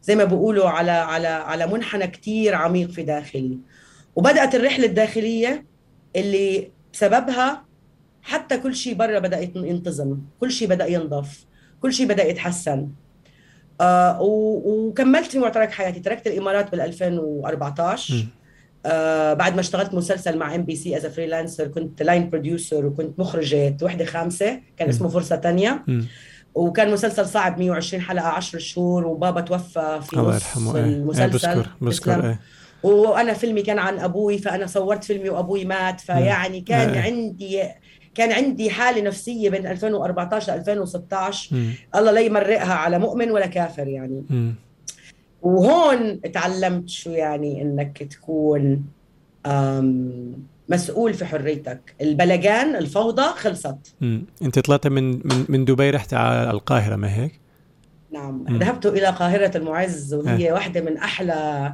B: زي ما بيقولوا على على على منحنى كتير عميق في داخلي. وبدأت الرحلة الداخلية اللي بسببها حتى كل شيء برا بدأ ينتظم. كل شيء بدأ ينضف كل شيء بدأ يتحسن. آه و- وكملت في معترك حياتي. تركت الإمارات بال 2014
A: مم.
B: آه بعد ما اشتغلت مسلسل مع MBC as freelancer كنت line producer وكنت مخرجة وحدة خامسة. كان. اسمه فرصة تانية.
A: مم.
B: وكان مسلسل صعب 120 حلقة 10 شهور وبابا توفى في
A: النص
B: الله
A: يرحمه. إيه. إيه
B: المسلسل.
A: بذكر بذكر
B: تسلم.
A: إيه.
B: وأنا فيلمي كان عن أبوي فأنا صورت فيلمي وأبوي مات فيعني كان
A: آه.
B: عندي كان عندي حالة نفسية بين 2014 ل 2016
A: مم.
B: الله لا يمرقها على مؤمن ولا كافر يعني
A: مم.
B: وهون تعلمت شو يعني إنك تكون أم، مسؤول في حريتك البلجان الفوضى خلصت
A: مم. أنت طلعت من من من دبي رحت على القاهرة ما هيك؟
B: نعم ذهبت إلى قاهرة المعز وهي واحدة من أحلى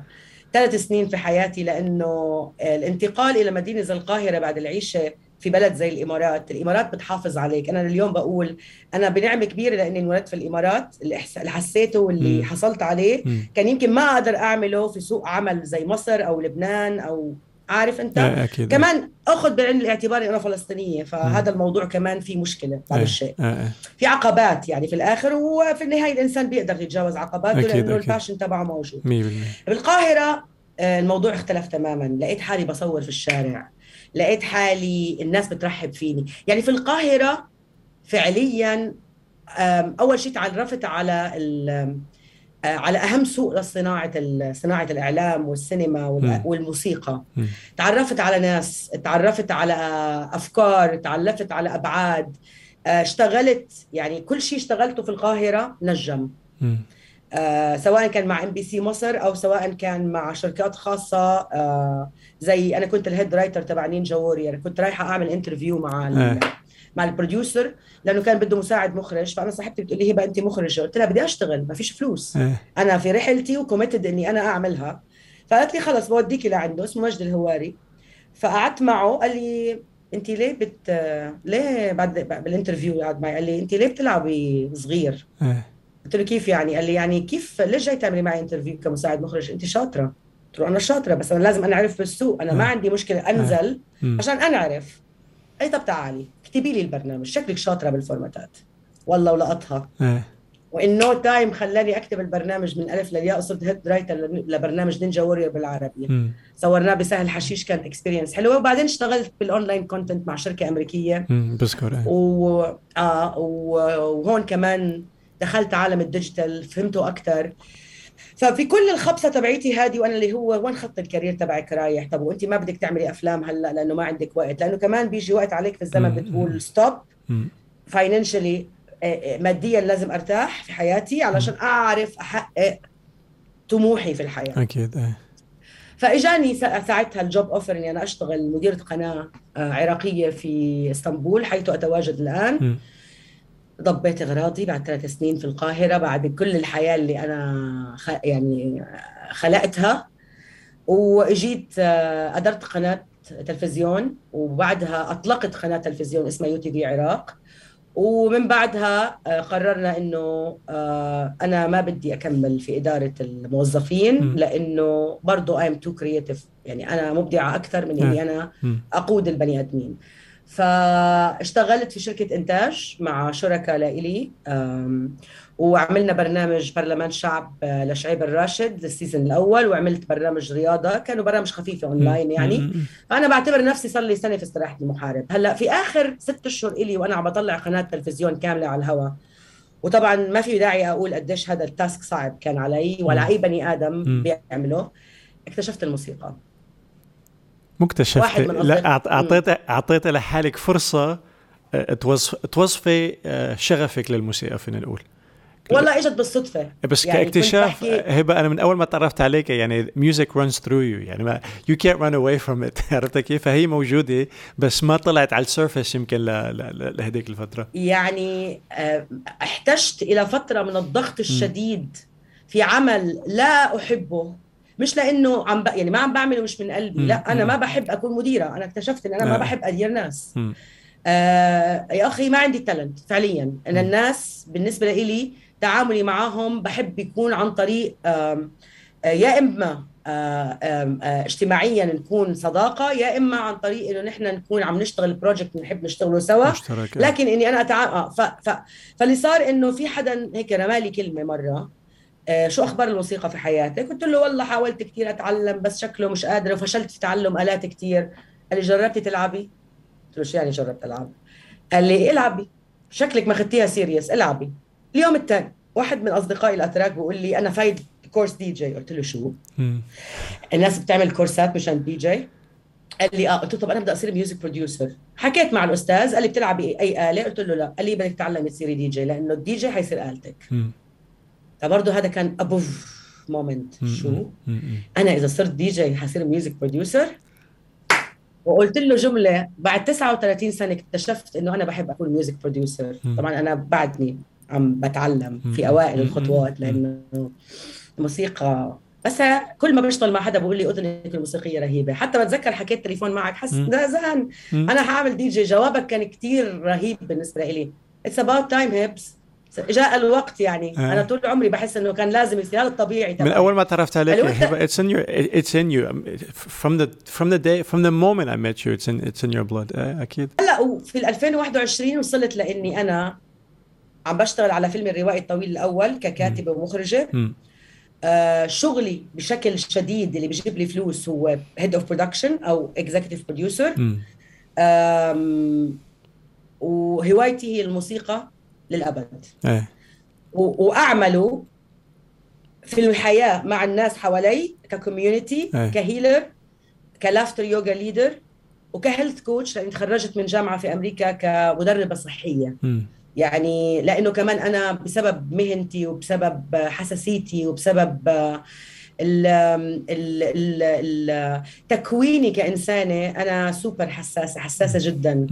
B: ثلاث سنين في حياتي لأنه الانتقال إلى مدينة زي القاهرة بعد العيشة في بلد زي الإمارات، الإمارات بتحافظ عليك، أنا اليوم بقول أنا بنعمة كبيرة لأني انولدت في الإمارات، اللي, حسيته واللي م. حصلت عليه م. كان يمكن ما أقدر أعمله في سوق عمل زي مصر أو لبنان أو عارف أنت؟ أكيد. كمان أخذ بعين الاعتبار أنا فلسطينية فهذا م. الموضوع كمان في مشكلة بعض الشيء. في عقبات يعني في الآخر وفي النهاية الإنسان بيقدر يتجاوز عقباته لأنه الباشن تبعه موجود. 100% بالقاهرة آه، الموضوع اختلف تماما. لقيت حالي بصور في الشارع. لقيت حالي الناس بترحب فيني. يعني في القاهرة فعليا أول شيء تعرفت على على أهم سوق لصناعة صناعة الإعلام والسينما والموسيقى. تعرفت على ناس تعرفت على أفكار تعرفت على أبعاد. آه، اشتغلت يعني كل شيء اشتغلته في القاهرة نجم. آه سواء كان مع إم بي سي مصر أو سواء كان مع شركات خاصة. آه زي أنا كنت ال head writer تبع Ninja Warrior. كنت رايحة أعمل interview مع آه. مع ال producer لأنه كان بده مساعد مخرج فأنا صاحبتي بتقول لي هبه انت مخرجة قلت لها بدي أشتغل ما فيش فلوس آه. أنا في رحلتي و committed إني أنا أعملها فقالت لي خلص بوديكي لعنده اسمه مجد الهواري فقعدت معه قال لي انت ليه بت ليه بعد بال interview قعد معي قال لي انت ليه بتلعبي صغير؟ آه. قلت له كيف يعني؟ قال لي يعني كيف ليش جاي تعملي معي interview كمساعد مخرج؟ انت شاطرة. قلت له أنا شاطرة بس أنا لازم انعرف بالسوق، أنا ما عندي مشكلة أنزل عشان انعرف. أي طب تعالي اكتبي لي البرنامج، شكلك شاطرة بالفورماتات. والله ولقطها. و in no time خلاني أكتب البرنامج من ألف للياء صرت head writer لبرنامج Ninja Warrior بالعربي م. صورناه بسهل حشيش كان experience حلوة وبعدين اشتغلت بال online content مع شركة أمريكية
A: بذكر
B: إيه. و... آه وهون كمان دخلت عالم ال digital فهمته أكثر ففي كل الخبصه تبعيتي هذه وأنا اللي هو وين خط ال career تبعك رايح؟ طب وأنت ما بدك تعملي أفلام هلأ لأنه ما عندك وقت لأنه كمان بيجي وقت عليك في الزمن بتقول stop financially آه، آه، ماديا لازم أرتاح في حياتي علشان أعرف أحقق طموحي في الحياة.
A: أكيد إيه.
B: فإجاني ساعتها ال job offer إني أنا أشتغل مديرة قناة آه، عراقية في إسطنبول حيث أتواجد الآن. م. ضبيت أغراضي بعد ثلاث سنين في القاهرة بعد كل الحياة اللي أنا خ... يعني خلقتها. وإجيت أدرت قناة تلفزيون وبعدها أطلقت قناة تلفزيون اسمها UTV عراق ومن بعدها آه، قررنا إنه آه، أنا ما بدي أكمل في إدارة الموظفين لإنه برضه I am too creative يعني أنا مبدعة أكثر من إني أنا أقود البني آدمين. فاشتغلت في شركة إنتاج مع شركاء لإلي وعملنا برنامج برلمان شعب آه، لشعيب الراشد ال season الأول وعملت برنامج رياضة كانوا برامج خفيفة أونلاين يعني. فأنا بعتبر نفسي صار لي سنة في استراحة المحارب. هلأ في آخر ست أشهر إلي وأنا عم بطلع قناة تلفزيون كاملة على الهواء وطبعا ما في داعي أقول قديش هذا ال task صعب كان علي ولا أي بني آدم بيعمله. اكتشفت الموسيقى.
A: مكتشف لا اعطيت أعطيت لحالك فرصة آه، توصفي آه، شغفك للموسيقى فينا نقول
B: والله إجت بالصدفة.
A: بس يعني كاكتشاف هبة أنا من أول ما تعرفت عليك يعني music runs through you يعني ما يو كانت ران اواي فروم ات عرفت كيف؟ فهي موجودة بس ما طلعت على ال surface يمكن لهديك الفترة.
B: يعني آه، احتجت إلى فترة من الضغط الشديد في عمل لا أحبه. مش لأنه عم ب... يعني ما عم بعمله مش من قلبي م. لا أنا ما بحب أكون مديرة. أنا اكتشفت إن أنا ما آه. بحب أدير ناس. آه يا أخي ما عندي talent فعليا. أنا الناس بالنسبة لي تعاملي معهم بحب يكون عن طريق آه يا إما آه آه اجتماعيا نكون صداقة يا إما عن طريق إنه نحن نكون عم نشتغل project بنحب نشتغله سوا. مشترك. لكن إني أنا اتعامل آه ف... ف... فاللي صار إنه في حدا هيك رمالي كلمة مرة. شو أخبار الموسيقى في حياتك؟ قلت له والله حاولت كثير أتعلم بس شكله مش قادره وفشلت في تعلم آلات كثير قال لي جربتي تلعبي؟ قلت له شو يعني جربت ألعب؟ قال لي العبي. شكلك ما اخذتيها serious العبي. اليوم الثاني واحد من أصدقائي الأتراك بيقول لي أنا فايت course DJ. قلت له شو؟ الناس بتعمل كورسات مشان دي جي. قال لي آه. قلت له طب أنا بدي أصير music producer حكيت مع الأستاذ قال لي بتلعبي أي آلة؟ قلت له لا. قال لي بدك تتعلمي تصيري دي جي لأنه الدي جي حيصير آلتك. فبرضه هذا كان a poof moment شو؟ أنا إذا صرت دي جي حصير music producer وقلت له جملة بعد 39 سنة اكتشفت إنه أنا بحب أكون music producer طبعا أنا بعدني عم بتعلم في أوائل الخطوات لأنه الموسيقى بس كل ما بشتغل مع حدا بقول لي أذنك الموسيقية رهيبة. حتى بتذكر حكيت تليفون معك حس زهقان أنا حاعمل دي جي جوابك كان كتير رهيب بالنسبة لي. it's about time هي بس جاء الوقت يعني. آه. أنا طول عمري بحس إنه كان لازم يصير هذا الطبيعي
A: تبعي. من أول ما تعرفت عليك it's in your it's in you from the from the day from the moment I met you it's in it's in your blood. أكيد.
B: هلا وفي 2021 وصلت لإني أنا عم بشتغل على فيلم الروائي الطويل الأول ككاتبة ومخرجة. آه شغلي بشكل شديد اللي بيجيب لي فلوس هو head of production أو executive producer وهوايتي هي الموسيقى. للأبد إيه وأعمله في الحياة مع الناس حوالي ك community إيه. ك healer ك laughter yoga leader وك health coach لأني تخرجت من جامعة في أمريكا كمدربة صحية م. يعني لأنه كمان أنا بسبب مهنتي وبسبب حساسيتي وبسبب تكويني كإنسانة أنا سوبر حساسة حساسة جدا.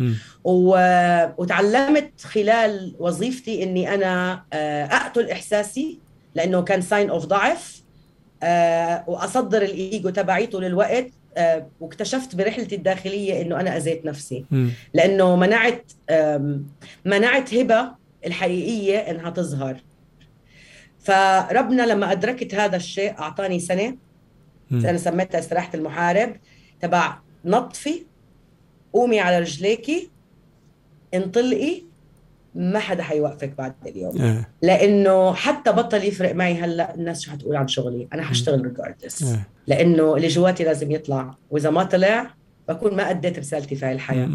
B: وتعلمت خلال وظيفتي أني أنا آه، أقتل إحساسي لأنه كان sign of ضعف آه، وأصدر الإيجو تبعي طول الوقت آه، واكتشفت برحلتي الداخلية أنه أنا أذيت نفسي. لأنه منعت منعت هبة الحقيقية أنها تظهر. فربنا لما أدركت هذا الشيء أعطاني سنة. أنا سميتها استراحة المحارب تبع نطفي قومي على رجليكي انطلقي ما حدا حيوقفك بعد اليوم. أه. لأنه حتى بطل يفرق معي هلأ الناس شو حتقول عن شغلي. أنا حشتغل ريجاردس أه. لأنه اللي جواتي لازم يطلع. وإذا ما طلع بكون ما أديت رسالتي في هاي الحياة.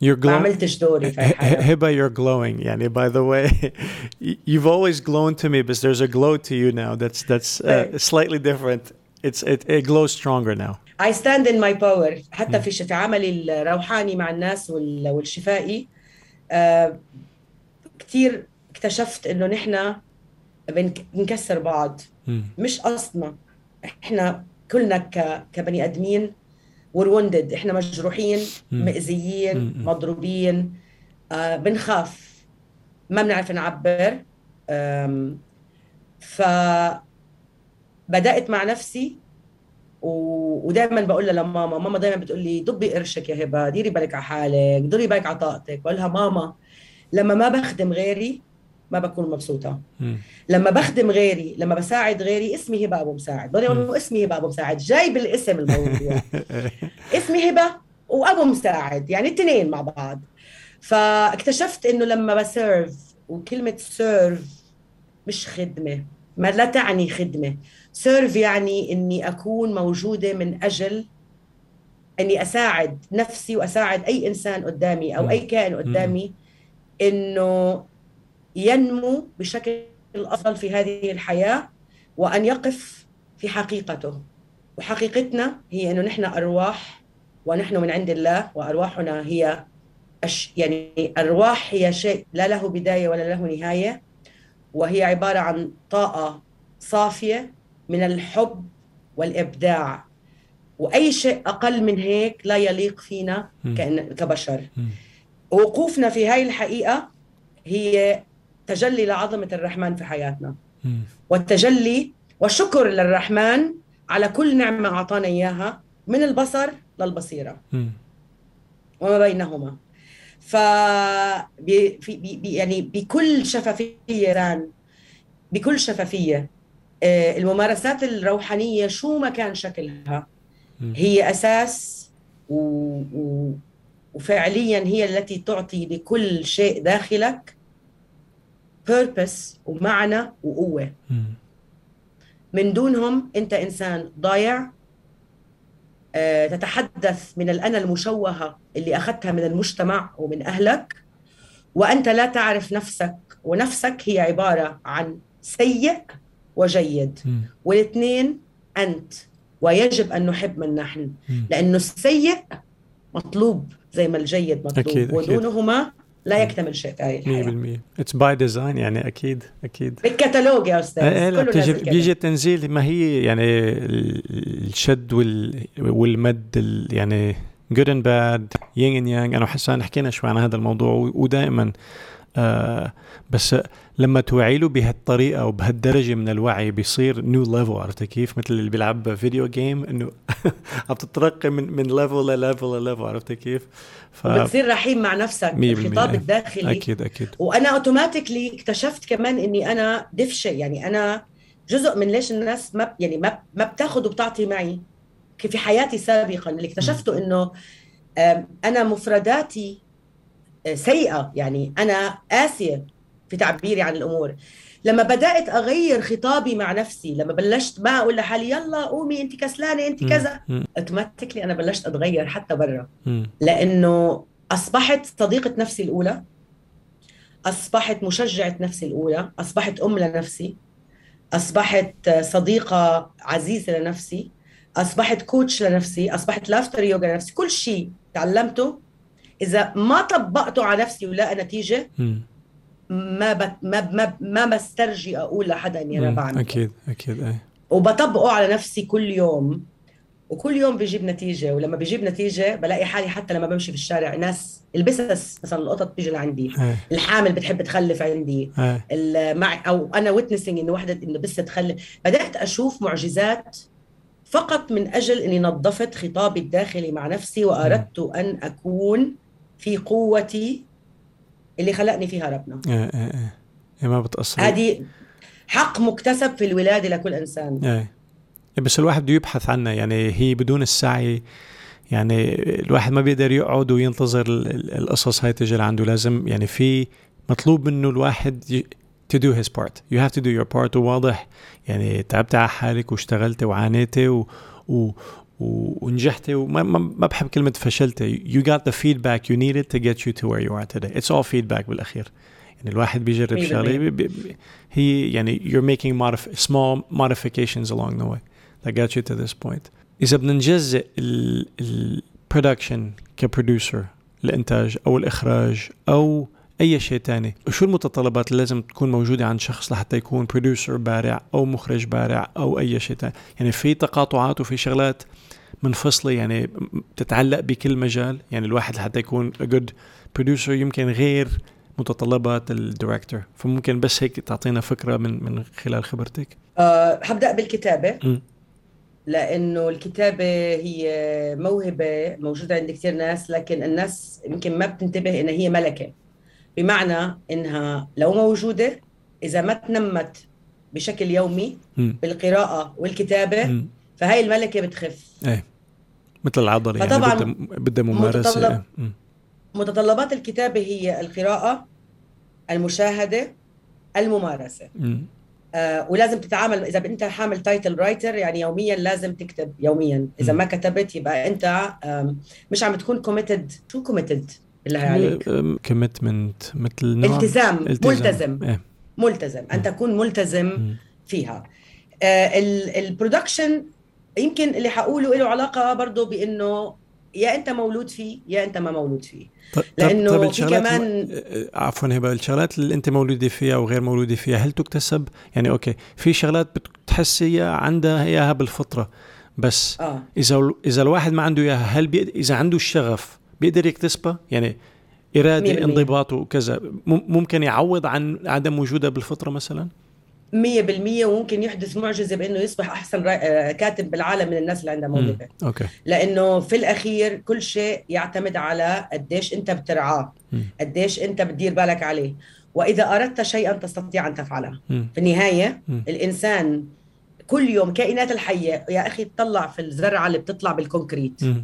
B: You're glowing. ما عملتش دوري في
A: هبه you're glowing يعني by the way you've always glown to me but there's a glow to you now that's that's uh, slightly different it's it, it glows stronger now
B: I stand in my power حتى في في عملي الروحاني مع الناس والشفائي آه كثير اكتشفت انه نحن بنكسر بعض مش قصدنا احنا كلنا كبني ادمين وروندد إحنا مجروحين مأذيين مضروبين. آه بنخاف. ما بنعرف نعبر. ف بدأت مع نفسي و... ودائما بقول لها لماما ماما دائما بتقول لي ضبي قرشك يا هبة ديري بالك على حالك ديري بالك على طاقتك. بقول لها ماما لما ما بخدم غيري ما بكون مبسوطة. م. لما بخدم غيري لما بساعد غيري اسمي هبة أبو مساعد. بقول لهم اسمي هبة أبو مساعد. جاي بالاسم الموضوع. اسمي هبة وأبو مساعد يعني الاثنين مع بعض. فاكتشفت إنه لما بسيرف وكلمة serve مش خدمة ما لا تعني خدمة. serve يعني إني أكون موجودة من أجل إني أساعد نفسي وأساعد أي إنسان قدامي أو أي كائن قدامي إنه ينمو بشكل أفضل في هذه الحياة وأن يقف في حقيقته. وحقيقتنا هي أنه نحن أرواح ونحن من عند الله وأرواحنا هي أش يعني أرواح هي شيء لا له بداية ولا له نهاية وهي عبارة عن طاقة صافية من الحب والإبداع. وأي شيء أقل من هيك لا يليق فينا كبشر. وقوفنا في هاي الحقيقة هي تجلي لعظمة الرحمن في حياتنا. والتجلي والشكر للرحمن على كل نعمة أعطانا إياها من البصر للبصيرة. وما بينهما. ف بي بي يعني بكل شفافية ران بكل شفافية آه، الممارسات الروحانية شو ما كان شكلها هي أساس و... و... وفعليا هي التي تعطي لكل شيء داخلك purpose ومعنى وقوة. من دونهم أنت إنسان ضايع آه، تتحدث من الأنا المشوهة اللي أخذتها من المجتمع ومن أهلك وأنت لا تعرف نفسك ونفسك هي عبارة عن سيء وجيد. والاثنين أنت ويجب أن نحب من نحن. لأنه السيء مطلوب زي ما الجيد مطلوب. أكيد. ودونهما. لا يكتمل شيء في هاي الحياة. 100%
A: it's by design يعني أكيد أكيد.
B: بالكتالوج يا أستاذ
A: إيه لا بتيجي بيجي التنزيل ما هي يعني الشد وال والمد يعني good and bad yin and yang أنا وحسان حكينا شوي عن هذا الموضوع ودائما آه بس لما توعي له بهالطريقة وبهالدرجة من الوعي بيصير new level عرفت كيف؟ مثل اللي بيلعب video game إنه عم تترقي من من level ل level ل level عرفت كيف؟
B: ف... بتصير رحيم مع نفسك الخطاب الداخلي.
A: أكيد أكيد.
B: وأنا اوتوماتيكلي اكتشفت كمان إني أنا دفشة يعني أنا جزء من ليش الناس ما يعني ما ما بتاخذ وبتعطي معي في حياتي سابقا. اللي اكتشفته إنه أنا مفرداتي سيئة. يعني أنا قاسية في تعبيري عن الأمور. لما بدأت أغير خطابي مع نفسي لما بلشت ما أقول لحالي يلا قومي انت كسلانة انت كذا. أوتوماتيكلي أنا بلشت أتغير حتى برا. لأنه أصبحت صديقة نفسي الأولى أصبحت مشجعة نفسي الأولى أصبحت أم لنفسي أصبحت صديقة عزيزة لنفسي أصبحت كوتش لنفسي أصبحت لافتر يوجا لنفسي كل شيء تعلمته إذا ما طبقته على نفسي ولا نتيجة ما بت ما ما ما بسترجي أقول لحدا إني أنا بعمل
A: أكيد أكيد اي
B: وبطبقه على نفسي كل يوم. وكل يوم بيجيب نتيجة ولما بيجيب نتيجة بلاقي حالي حتى لما بمشي في الشارع ناس البسس مثلا القطط بتيجي لعندي
A: أي.
B: الحامل بتحب تخلف عندي مع أو أنا witnessing إنه وحدة إنه بس تخلف. بدأت أشوف معجزات فقط من أجل إني نظفت خطابي الداخلي مع نفسي وأردت أن أكون في قوتي اللي خلقني فيها ربنا.
A: إيه إيه إيه. ما بتأثر.
B: هذه حق مكتسب في الولادة لكل إنسان.
A: إيه. بس الواحد بده يبحث عنها. يعني هي بدون السعي يعني الواحد ما بيقدر يقعد وينتظر القصص هاي تجي لعنده. لازم يعني في مطلوب منه الواحد to do his part. You have to do your part. وواضح يعني تعبت على حالك واشتغلتي وعانيتي و, و ونجحتي وما ما بحب كلمة فشلتي you got the feedback you needed to get you to where you are today. It's all feedback بالأخير. يعني الواحد بيجرب شغلة هي يعني you're making modif small modifications along the way that got you to this point. إذا بدنا نجزء ال production ك producer الإنتاج أو الإخراج أو أي شيء تاني شو المتطلبات اللي لازم تكون موجودة عند شخص لحتى يكون producer بارع أو مخرج بارع أو أي شيء تاني؟ يعني في تقاطعات وفي شغلات منفصله يعني تتعلق بكل مجال. يعني الواحد لحتى يكون a good producer يمكن غير متطلبات الدايركتور فممكن بس هيك تعطينا فكرة من من خلال خبرتك.
B: أه حبدأ بالكتابة. م. لأنه الكتابة هي موهبة موجودة عند كثير ناس لكن الناس يمكن ما بتنتبه إنها هي ملكة. بمعنى إنها لو موجودة إذا ما تنمت بشكل يومي م. بالقراءة والكتابة م. فهي الملكة بتخف.
A: إيه. مثل العضلة يعني بدها بدها ممارسة. متطلب
B: متطلبات الكتابة هي القراءة المشاهدة الممارسة. آه ولازم تتعامل إذا أنت حامل title writer يعني يوميا لازم تكتب يوميا. إذا م. ما كتبت يبقى أنت مش عم تكون committed شو committed بالله عليك
A: commitment مثل نوع
B: التزام, التزام. ملتزم. إيه؟ ملتزم. أن تكون ملتزم م. فيها. آه ال production يمكن اللي حقوله له علاقة برضه بإنه يا أنت مولود فيه يا أنت ما مولود فيه.
A: لأنه طيب في كمان عفوا هبة الشغلات اللي أنت مولوده فيها وغير مولوده فيها هل تكتسب؟ يعني أوكي في شغلات بتحسي عندها إياها بالفطرة بس آه. إذا إذا الواحد ما عنده إياها هل بي... إذا عنده الشغف بيقدر يكتسبها؟ يعني إرادة انضباط وكذا ممكن يعوض عن عدم وجودها بالفطرة مثلا؟
B: مية بالمية وممكن يحدث معجزة بأنه يصبح أحسن آه، كاتب بالعالم من الناس اللي عندها موهبة
A: أوكي.
B: لأنه في الأخير كل شيء يعتمد على قديش أنت بترعاه قديش أنت بتدير بالك عليه وإذا أردت شيئا تستطيع أن تفعله
A: مم.
B: في النهاية مم. الإنسان كل يوم كائنات الحية يا أخي تطلع في الزرعة اللي بتطلع بال concrete
A: مم.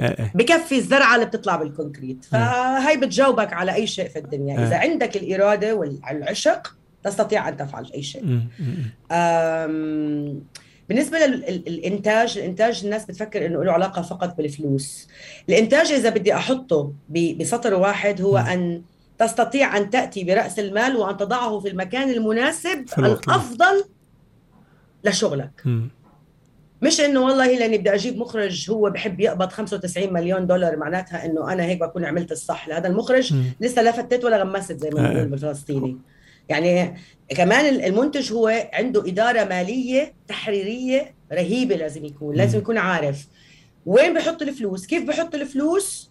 B: إيه، إيه. بكفي الزرعة اللي بتطلع بالكونكريت فهي بتجاوبك على أي شيء في الدنيا إذا عندك الإرادة والعشق تستطيع أن تفعل أي شيء. بالنسبة للانتاج الإنتاج الناس بتفكر إنه له علاقة فقط بالفلوس. الإنتاج إذا بدي أحطه بسطر واحد هو أن تستطيع أن تأتي برأس المال وأن تضعه في المكان المناسب الأفضل لشغلك. مش إنه والله لأني بدي أجيب مخرج هو بحب يقبض 95 مليون دولار معناتها إنه أنا هيك بكون عملت الصح لهذا المخرج. م. لسه لا فتت ولا غمست زي ما بنقول آه. بالفلسطيني يعني كمان المنتج هو عنده إدارة مالية تحريرية رهيبة لازم يكون لازم يكون عارف وين بحط الفلوس كيف بحط الفلوس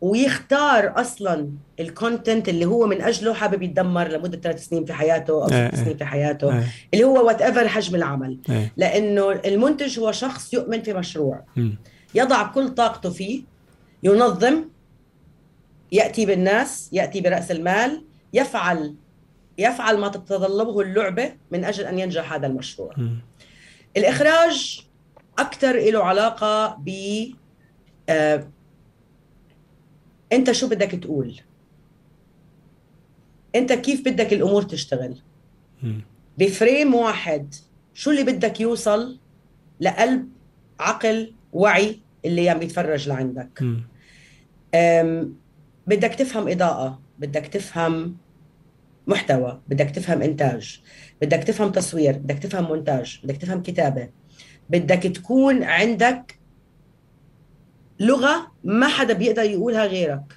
B: ويختار أصلا الكونتنت اللي هو من أجله حابب يتدمر لمدة ثلاث سنين في حياته أو ست
A: إيه،
B: سنين
A: إيه.
B: في حياته
A: إيه.
B: اللي هو whatever حجم العمل. لأنه المنتج هو شخص يؤمن في مشروع. يضع كل طاقته فيه ينظم يأتي بالناس يأتي برأس المال يفعل يفعل ما تتطلبه اللعبة من أجل أن ينجح هذا المشروع.
A: مم.
B: الإخراج أكثر له علاقة ب آه، أنت شو بدك تقول؟ أنت كيف بدك الأمور تشتغل. بفريم واحد شو اللي بدك يوصل لقلب عقل وعي اللي عم يتفرج لعندك؟ بدك تفهم إضاءة بدك تفهم محتوى بدك تفهم إنتاج بدك تفهم تصوير بدك تفهم مونتاج بدك تفهم كتابة بدك تكون عندك لغة ما حدا بيقدر يقولها غيرك.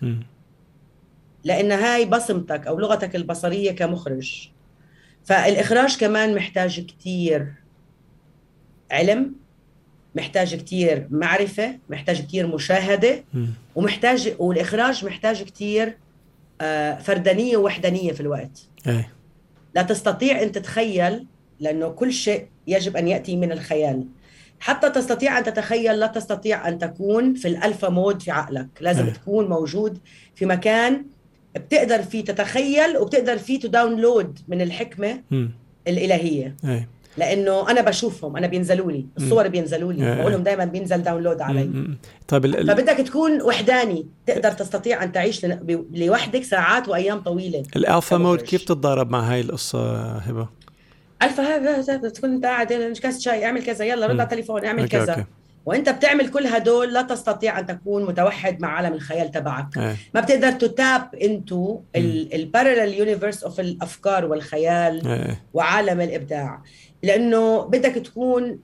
B: لأن هاي بصمتك أو لغتك البصرية كمخرج فالإخراج كمان محتاج كتير علم محتاج كتير معرفة محتاج كتير مشاهدة
A: مم.
B: ومحتاج والإخراج محتاج كتير آه، فردانية ووحدانية في الوقت.
A: إيه.
B: لا تستطيع أن تتخيل لأنه كل شيء يجب أن يأتي من الخيال. حتى تستطيع أن تتخيل لا تستطيع أن تكون في الألفا مود في عقلك. لازم
A: أي.
B: تكون موجود في مكان بتقدر فيه تتخيل وبتقدر فيه ت download من الحكمة
A: مم.
B: الإلهية.
A: إيه.
B: لأنه أنا بشوفهم أنا بينزلوا لي الصور بينزلوا لي. بقول لهم دائما بينزل download علي.
A: طيب ال-
B: فبدك تكون وحداني تقدر تستطيع أن تعيش لوحدك ساعات وأيام طويلة
A: ال alpha
B: mode.
A: كيف تتضارب مع هاي القصة هبة؟
B: الفا هذا تكون أنت قاعد كاس شاي اعمل كذا يلا رد. على التليفون اعمل
A: أوكي،
B: كذا
A: أوكي.
B: وأنت بتعمل كل هدول لا تستطيع أن تكون متوحد مع عالم الخيال تبعك
A: إيه
B: ما بتقدر ت tap into ال parallel universe of الأفكار والخيال
A: إيه
B: وعالم الإبداع لأنه بدك تكون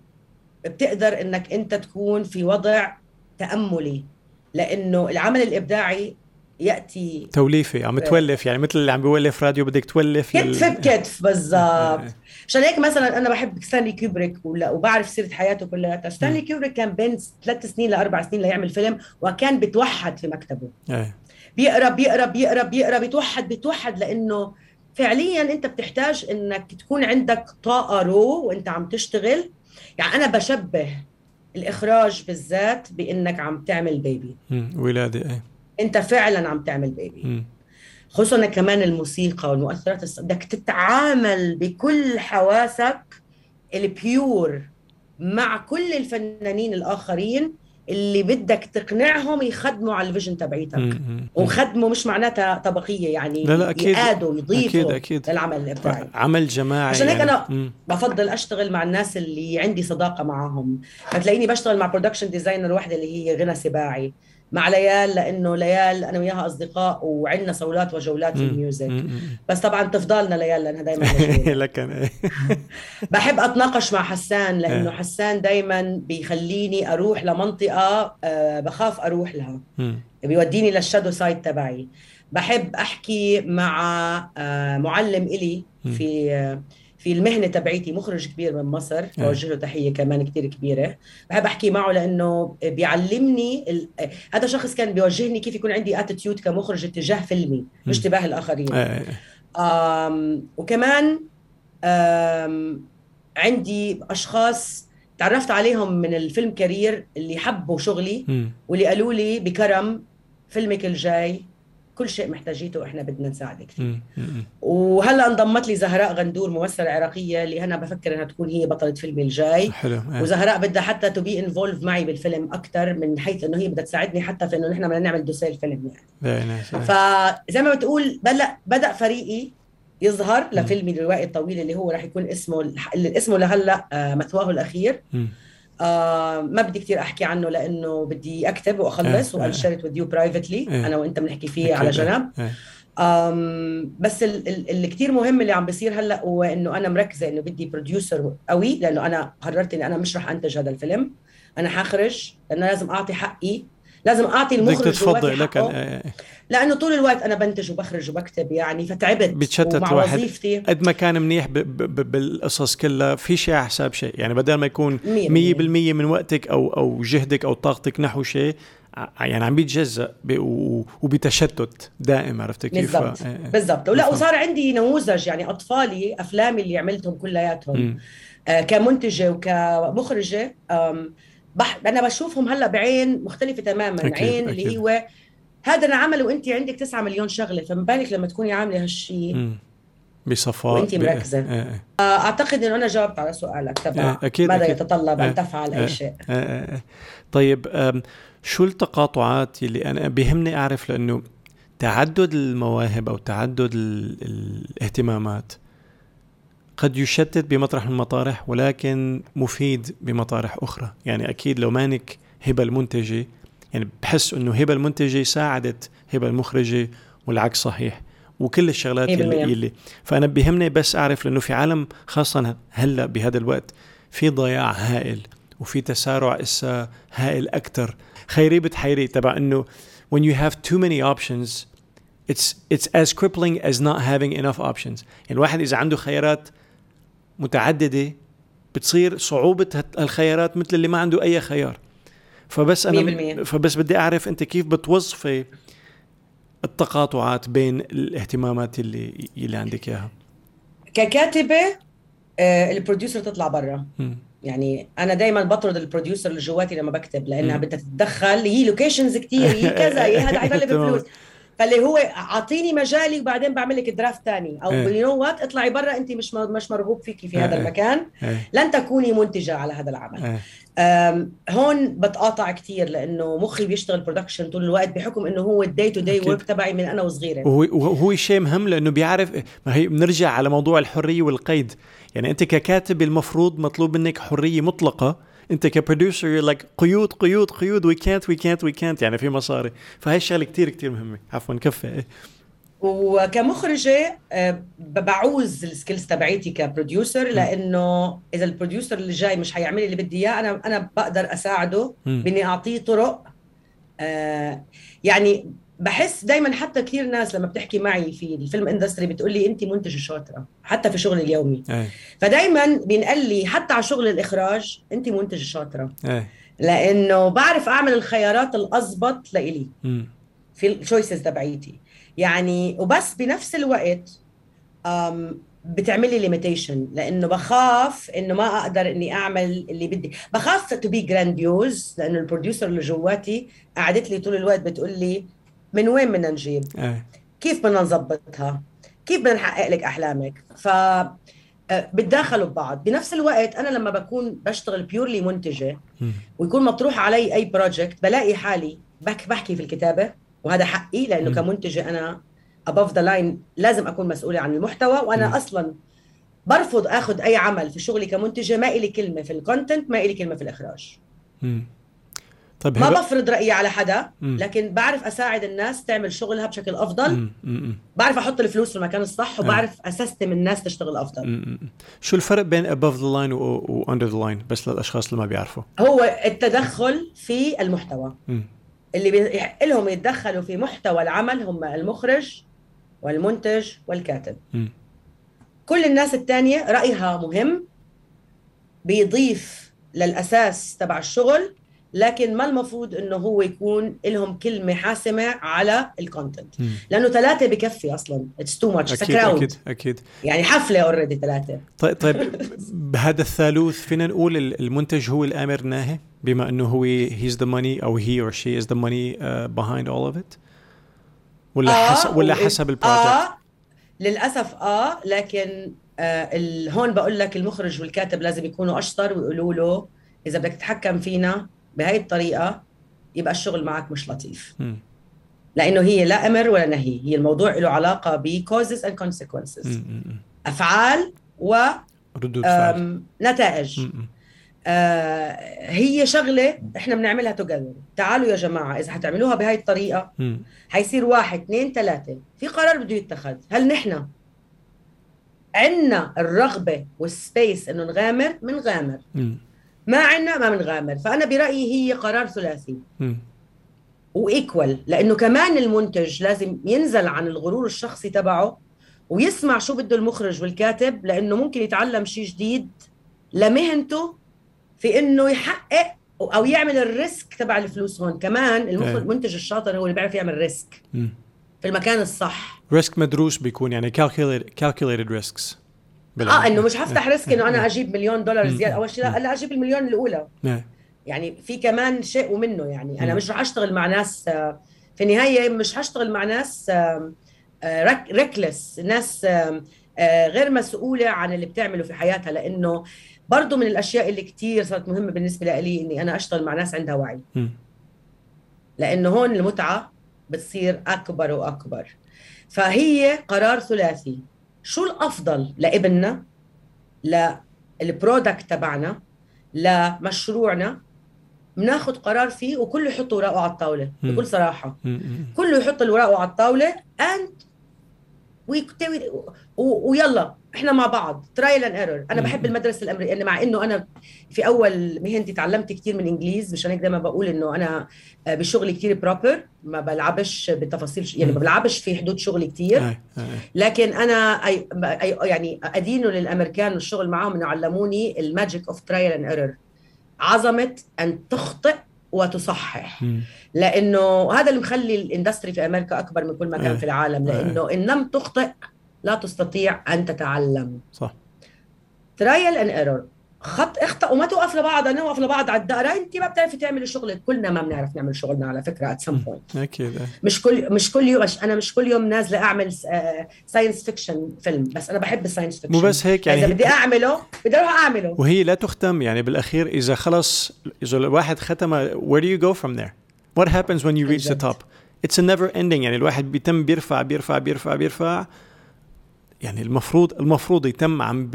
B: بتقدر إنك أنت تكون في وضع تأملي. لأنه العمل الإبداعي يأتي
A: توليفي عم تولف يعني مثل اللي عم بيولف راديو بدك تولف
B: كتف بكتف بالضبط.
A: إيه.
B: عشان هيك مثلا أنا بحب ستانلي كوبريك ولا وبعرف سيرة حياته كلها. ستانلي كوبريك كان بين ثلاث سنين لأربع سنين ليعمل فيلم وكان بتوحد في مكتبه. بيقرا بيقرا بيقرا بيقرا بيتوحد بيتوحد لأنه فعليا أنت بتحتاج إنك تكون عندك طاقة رو وأنت عم تشتغل يعني أنا بشبه الإخراج بالذات بإنك عم تعمل بيبي.
A: ولادة إيه
B: أنت فعلا عم تعمل بيبي. خصوصا كمان الموسيقى والمؤثرات بدك تتعامل بكل حواسك ال pure مع كل الفنانين الآخرين اللي بدك تقنعهم يخدموا على ال
A: vision تبعيتك.
B: وخدموا مش معناتها طبقية يعني
A: لا لا أكيد.
B: يقادوا يضيفوا
A: أكيد أكيد.
B: للعمل الابداعي
A: عمل جماعي
B: عشان هيك
A: يعني.
B: أنا-
A: مم.
B: بفضل أشتغل مع الناس اللي عندي صداقة معهم فتلاقيني بشتغل مع production designer واحدة اللي هي غنى سباعي مع ليال لأنه ليال أنا وياها أصدقاء وعندنا صولات وجولات في. ال
A: music.
B: بس طبعا تفضلنا ليال لأنها دائما.
A: لكن
B: بحب أتناقش مع حسان لأنه
A: إيه.
B: حسان دائما بيخليني أروح لمنطقة آه، بخاف أروح لها. بيوديني لل shadow side تبعي بحب أحكي مع آه، معلم
A: إلي.
B: في آه، في المهنة تبعيتي مخرج كبير من مصر بوجه له تحية كمان كتير كبيرة بحب أحكي معه لأنه بيعلمني ال... هذا شخص كان بيوجهني كيف يكون عندي attitude كمخرج اتجاه فيلمي مش
A: مم.
B: تجاه الآخرين
A: إيه
B: آم وكمان آم عندي أشخاص تعرفت عليهم من ال film career اللي حبوا شغلي. واللي قالوا لي بكرم فيلمك الجاي كل شيء محتاجيته إحنا بدنا نساعدك فيه. وهلأ انضمت لي زهراء غندور ممثلة عراقية اللي أنا بفكر إنها تكون هي بطلة فيلمي الجاي
A: حلو إيه
B: وزهراء بدها حتى to be involved معي بالفيلم أكثر من حيث إنه هي بدها تساعدني حتى في إنه نحن بدنا نعمل dossier فيلم يعني.
A: إيه.
B: فزي ما بتقول بلا بدأ فريقي يظهر لفيلمي الروائي الطويل اللي هو راح يكون اسمه اللي اسمه لهلأ آه، مثواه الأخير
A: مم.
B: آه ما بدي كثير أحكي عنه لأنه بدي أكتب وأخلص it with you privately
A: إيه.
B: أنا وأنت بنحكي فيه على
A: إيه.
B: جنب
A: إيه.
B: آم بس ال- ال- اللي كثير مهم اللي عم بيصير هلأ هو إنه أنا مركزة إنه بدي بروديوسر قوي لأنه أنا قررت إني أنا مش رح أنتج هذا الفيلم أنا حخرج لأنه لازم أعطي حقي لازم أعطي
A: بدك
B: المخرج
A: لكن
B: حقه
A: إيه.
B: لأنه طول الوقت أنا بنتج وبخرج وبكتب يعني فتعبت
A: بتشتت الواحد.
B: وظيفتي
A: قد ما كان منيح ب- ب- ب- بالقصص كلها في شيء على حساب شيء يعني بدل ما يكون 100%
B: مية بالمية.
A: من وقتك أو أو جهدك أو طاقتك نحو شيء يعني عم بيتجزأ وبتشتت دائم عرفت كيف؟
B: بالضبط آه، آه. بالضبط ولا وصار عندي نموذج يعني أطفالي أفلامي اللي عملتهم كلياتهم آه كمنتجة وكمخرجة بح... أنا بشوفهم هلأ بعين مختلفة تماما أكيد عين أكيد. اللي هو هذا أنا عمله وأنت عندك 9 مليون شغلة فما بالك لما تكوني عاملة هالشيء
A: بصفاء
B: وأنت مركزة آه آه. أعتقد إنه أنا جاوبت على سؤالك تبع آه أكيد ماذا أكيد. يتطلب أن تفعل أي شيء
A: طيب شو التقاطعات اللي أنا بيهمني أعرف لأنه تعدد المواهب أو تعدد الاهتمامات قد يشتت بمطرح من المطارح ولكن مفيد بمطارح أخرى. يعني أكيد لو مانك هبة المنتجة يعني بحس إنه هبة المنتجة ساعدت هبة المخرجة والعكس صحيح وكل الشغلات اللي, اللي فأنا بيهمني بس أعرف لأنه في عالم خاصة هلأ بهذا الوقت في ضياع هائل وفي تسارع إسا هائل أكثر خيري بتحيري تبع إنه when you have too many options it's it's as crippling as not having enough options. يعني الواحد إذا عنده خيارات متعددة بتصير صعوبة الخيارات مثل اللي ما عنده أي خيار. فبس أنا 100% فبس بدي أعرف أنت كيف بتوظفي التقاطعات بين الاهتمامات اللي اللي عندك إياها؟
B: ككاتبة آه ال producer تطلع برا. يعني أنا دائما بطرد ال producer اللي جواتي لما بكتب لأنها بدها تتدخل هي locations كثير هي كذا هي هذا حيكلف فلوس فاللي هو أعطيني مجالي وبعدين بعمل لك draft ثاني أو you know what اطلعي برا أنت مش مش مرغوب فيكي في هذا إيه. المكان. إيه. لن تكوني منتجة على هذا العمل. إيه. هون بتقاطع كثير لأنه مخي بيشتغل production طول الوقت بحكم إنه هو ال day to day work تبعي من أنا وصغيرة.
A: وهو وهو شيء مهم لأنه بيعرف ما هي بنرجع على موضوع الحرية والقيد. يعني أنت ككاتب المفروض مطلوب منك حرية مطلقة. انت ك producer like قيود قيود قيود وي كانت وي كانت وي كانت يعني في مصاري. فهي الشغلة كثير كثير مهمة. عفوا كفي إيه
B: وكمخرجة آه، بعوز ال skills تبعيتي ك producer لأنه إذا ال producer اللي جاي مش حيعمل اللي بدي إياه أنا أنا بقدر أساعده بإني أعطيه طرق. آه، يعني بحس دائما حتى كثير ناس لما بتحكي معي في ال film industry بتقول لي انت منتجه شاطره حتى في شغلي اليومي. أي. فدائما بينقال لي حتى على شغل الإخراج انت منتجه شاطره أي. لأنه بعرف أعمل الخيارات الاضبط لإلي. في ال choices تبعيتي. يعني وبس بنفس الوقت بتعمل لي limitation لأنه بخاف إنه ما أقدر إني أعمل اللي بدي. بخاف to be grandiose لأنه ال producer اللي جواتي قعدت لي طول الوقت بتقول لي من وين بدنا نجيب؟ أه. كيف بدنا نظبطها؟ كيف بدنا نحقق لك أحلامك؟ ف آه، بتداخلوا ببعض. بنفس الوقت أنا لما بكون بشتغل purely منتجة ويكون مطروح علي أي project بلاقي حالي بك بحكي في الكتابة وهذا حقي لأنه كمنتجة أنا above the line لازم أكون مسؤولة عن المحتوى وأنا أصلا برفض أخذ أي عمل في شغلي كمنتجة ما إلي كلمة في ال content ما إلي كلمة في الإخراج. طيب ما بفرض رأيي على حدا لكن بعرف أساعد الناس تعمل شغلها بشكل أفضل. بعرف أحط الفلوس في المكان الصح وبعرف اسستم الناس تشتغل أفضل.
A: شو الفرق بين above the line و under the line بس للأشخاص اللي ما بيعرفوا.
B: هو التدخل في المحتوى. اللي بيحق لهم يتدخلوا في محتوى العمل هم المخرج والمنتج والكاتب. كل الناس الثانية رأيها مهم بيضيف للأساس تبع الشغل لكن ما المفروض إنه هو يكون لهم كلمة حاسمة على الكونتنت لأنه ثلاثة بكفي أصلا. It's too much
A: أكيد أكيد أكيد.
B: يعني حفلة already ثلاثة.
A: طيب طيب بهذا الثالوث فينا نقول المنتج هو الآمر ناهي بما إنه who has the money أو he or she is the money behind all of it ولا آه حسب ولا حسب ال project
B: آه للأسف آه لكن آه هون بقول لك المخرج والكاتب لازم يكونوا أشطر ويقولوا له إذا بدك تتحكم فينا بهاي الطريقة يبقى الشغل معك مش لطيف. م. لأنه هي لا أمر ولا نهي هي الموضوع له علاقة ب causes and consequences. أفعال و ردود فعل. نتائج. آه هي شغلة إحنا بنعملها توجذر تعالوا يا جماعة إذا حتعملوها بهاي الطريقة م. حيصير واحد اثنين ثلاثة. في قرار بده يتخذ. هل نحن عندنا الرغبة والسبيس إنه نغامر؟ بنغامر ما عندنا ما بنغامر فأنا برأيي هي قرار ثلاثي. و equal لأنه كمان المنتج لازم ينزل عن الغرور الشخصي تبعه ويسمع شو بده المخرج والكاتب لأنه ممكن يتعلم شيء جديد لمهنته في إنه يحقق أو يعمل ال risk تبع الفلوس هون. كمان
A: إيه.
B: المنتج الشاطر هو اللي بيعرف يعمل
A: risk.
B: في المكان الصح.
A: risk مدروس بيكون يعني calculated calculated risks.
B: آه إنه مش هفتح risk إنه أنا أجيب مليون دولار
A: مم.
B: زيادة. أول شيء لا لا أجيب المليون
A: الأولى.
B: يعني في كمان شيء ومنه يعني.
A: أنا.
B: مش رح أشتغل مع ناس آه، في النهاية مش هشتغل مع ناس reckless ناس آم، آه، غير مسؤولة عن اللي بتعمله في حياتها. لأنه برضو من الأشياء اللي كتير صارت مهمة بالنسبة لي إني أنا أشتغل مع ناس عندها وعي. لأنه هون المتعة بتصير أكبر وأكبر. فهي قرار ثلاثي. شو الأفضل لابننا لل product تبعنا لمشروعنا بناخذ قرار فيه وكله يحط ورقه على
A: الطاولة.
B: بكل
A: صراحة.
B: كله يحط الورقه على الطاولة and ويلا إحنا مع بعض trial and error
A: أنا.
B: بحب المدرسة الامريكيه مع إنه أنا في أول مهنتي تعلمت كثير من إنجليز مشان هيك دائما بقول إنه أنا آه، بشغلي كثير proper ما بلعبش بالتفاصيل يعني ما. بلعبش في حدود شغلي كثير.
A: إيه.
B: لكن أنا أي أي- يعني أدينه للأمريكان والشغل معاهم إنه علموني ال magic of trial and error عظمة أن تخطئ وتصحح
A: مم.
B: لأنه هذا اللي مخلي ال industry في أمريكا أكبر من كل مكان. في العالم لأنه إن لم تخطئ لا تستطيع أن تتعلم.
A: صح.
B: trial and error اخطا اخطا وما توقف لبعض أنا واقف لبعض على الدائرة. أنت ما بتعرفي تعملي شغلك كلنا ما بنعرف نعمل شغلنا على فكرة at some
A: point أكيد.
B: مش كل مش كل يوم أنا مش كل يوم نازلة أعمل science fiction film بس أنا بحب ال science fiction
A: مو بس هيك يعني
B: إذا بدي أعمله بدي أروح أعمله.
A: وهي لا تختم يعني بالأخير إذا خلص إذا الواحد ختمها where do you go from there? What happens when you reach the
B: بالضبط.
A: top? It's a never ending يعني الواحد بيتم بيرفع بيرفع بيرفع بيرفع. يعني المفروض المفروض يتم عم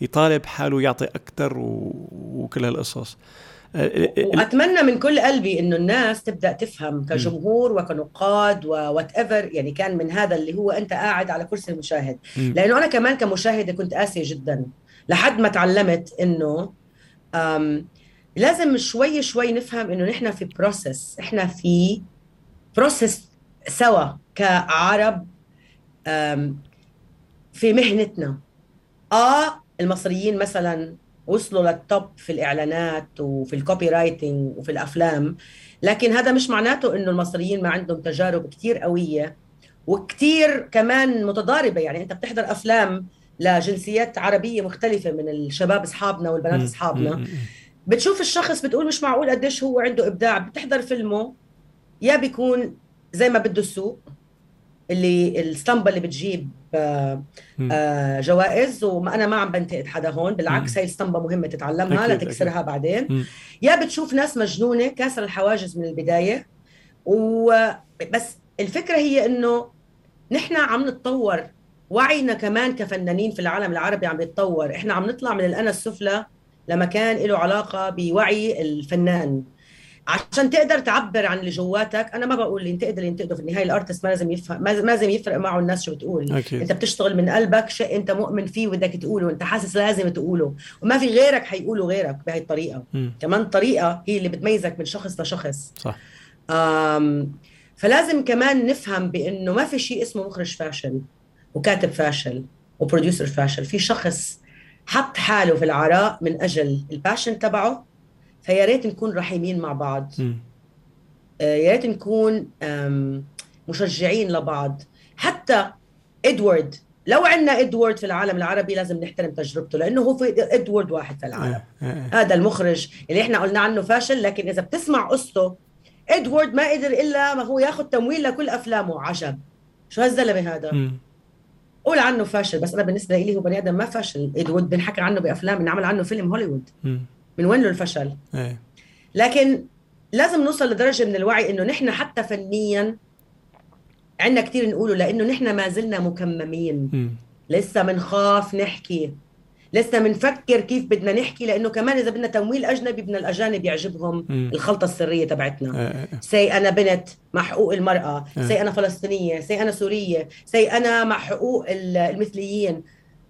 A: بيطالب حاله يعطي أكثر. وكل هالقصص ال- ال-
B: وأتمنى من كل قلبي إنه الناس تبدأ تفهم كجمهور وكنقاد و whatever يعني كان من هذا اللي هو أنت قاعد على كرسي المشاهد. لأنه أنا كمان كمشاهدة كنت قاسية جدا لحد ما تعلمت إنه لازم شوي شوي نفهم إنه نحن في process إحنا في process سوا كعرب في مهنتنا آه المصريين مثلا وصلوا لل top في الإعلانات وفي ال copywriting وفي الأفلام لكن هذا مش معناته إنه المصريين ما عندهم تجارب كتير قوية وكتير كمان متضاربة يعني أنت بتحضر أفلام لجنسيات عربية مختلفة من الشباب أصحابنا والبنات.
A: أصحابنا.
B: بتشوف الشخص بتقول مش معقول قديش هو عنده إبداع بتحضر فيلمه يا بيكون زي ما بده السوق اللي الأسطمبة اللي بتجيب جوائز وأنا ما عم بنتقد حدا هون بالعكس. هي الاسطمبة مهمة تتعلمها
A: أكيد،
B: لتكسرها بعدين. يا بتشوف ناس مجنونة كاسر الحواجز من البداية وبس الفكرة هي إنه نحن عم نتطور. وعينا كمان كفنانين في العالم العربي عم يتطور. إحنا عم نطلع من الانا السفلى لمكان له علاقة بوعي الفنان. عشان تقدر تعبر عن اللي جواتك أنا ما بقول اللي ينتقد اللي ينتقده في النهاية الارتست ما لازم يفهم ما لازم يفرق معه الناس شو بتقول.
A: أكيد.
B: أنت بتشتغل من قلبك شيء أنت مؤمن فيه وبدك تقوله وانت حاسس لازم تقوله. وما في غيرك حيقوله غيرك بهي الطريقة.
A: مم.
B: كمان طريقة هي اللي بتميزك من شخص لشخص.
A: صح.
B: آم فلازم كمان نفهم بإنه ما في شيء اسمه مخرج فاشل وكاتب فاشل و producer فاشل. في شخص حط حاله في العراء من أجل ال passion تبعه فيا ريت نكون رحيمين مع بعض. آه، يا ريت نكون مشجعين لبعض حتى إد وود لو عندنا إد وود في العالم العربي لازم نحترم تجربته لأنه هو في إد وود واحد في العالم
A: إيه. إيه.
B: هذا المخرج اللي إحنا قلنا عنه فاشل لكن إذا بتسمع قصته إد وود ما قدر إلا ما هو ياخذ تمويل لكل أفلامه عجب شو هالزلمة هذا. قول عنه فاشل بس أنا بالنسبة لي هو بني آدم ما فاشل إدوارد بنحكى عنه بأفلام انعمل عنه فيلم هوليوود. من وين له الفشل
A: إيه.
B: لكن لازم نوصل لدرجة من الوعي إنه نحن حتى فنيا عندنا كثير نقوله لإنه نحن ما زلنا مكممين
A: مم.
B: لسه بنخاف نحكي لسه بنفكر كيف بدنا نحكي لإنه كمان إذا بدنا تمويل أجنبي بدنا الأجانب يعجبهم
A: مم.
B: الخلطة السرية تبعتنا.
A: إيه.
B: سي أنا بنت مع حقوق المرأة
A: آه.
B: سي أنا فلسطينية سي أنا سورية سي أنا مع حقوق ال- المثليين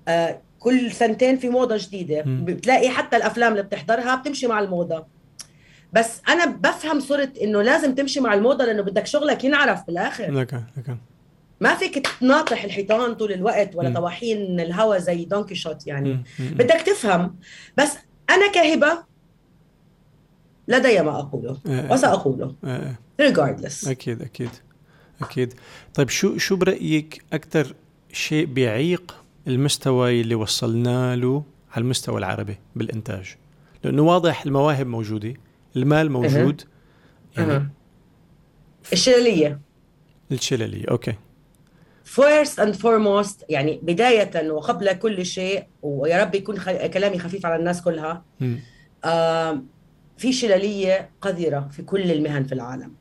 B: آه، كل سنتين في موضة جديدة
A: مم.
B: بتلاقي حتى الأفلام اللي بتحضرها بتمشي مع الموضة بس أنا بفهم صرت إنه لازم تمشي مع الموضة لأنه بدك شغلك ينعرف بالآخر
A: لك لك
B: ما فيك تناطح الحيطان طول الوقت ولا
A: مم.
B: طواحين الهوا زي دون كيشوت يعني
A: مم. مم.
B: بدك تفهم بس أنا كهبة لدي ما أقوله
A: آه.
B: وسأقوله
A: آه.
B: regardless
A: أكيد أكيد أكيد طيب شو شو برأيك أكثر شيء بيعيق المستوى اللي وصلنا له على المستوى العربي بالإنتاج. لأنه واضح المواهب موجودة المال موجود يعني
B: أها. الشلالية.
A: الشلالية أوكي.
B: First and foremost يعني بداية وقبل كل شيء ويا رب يكون خ... كلامي خفيف على الناس كلها. آه في شلالية قذرة في كل المهن في العالم.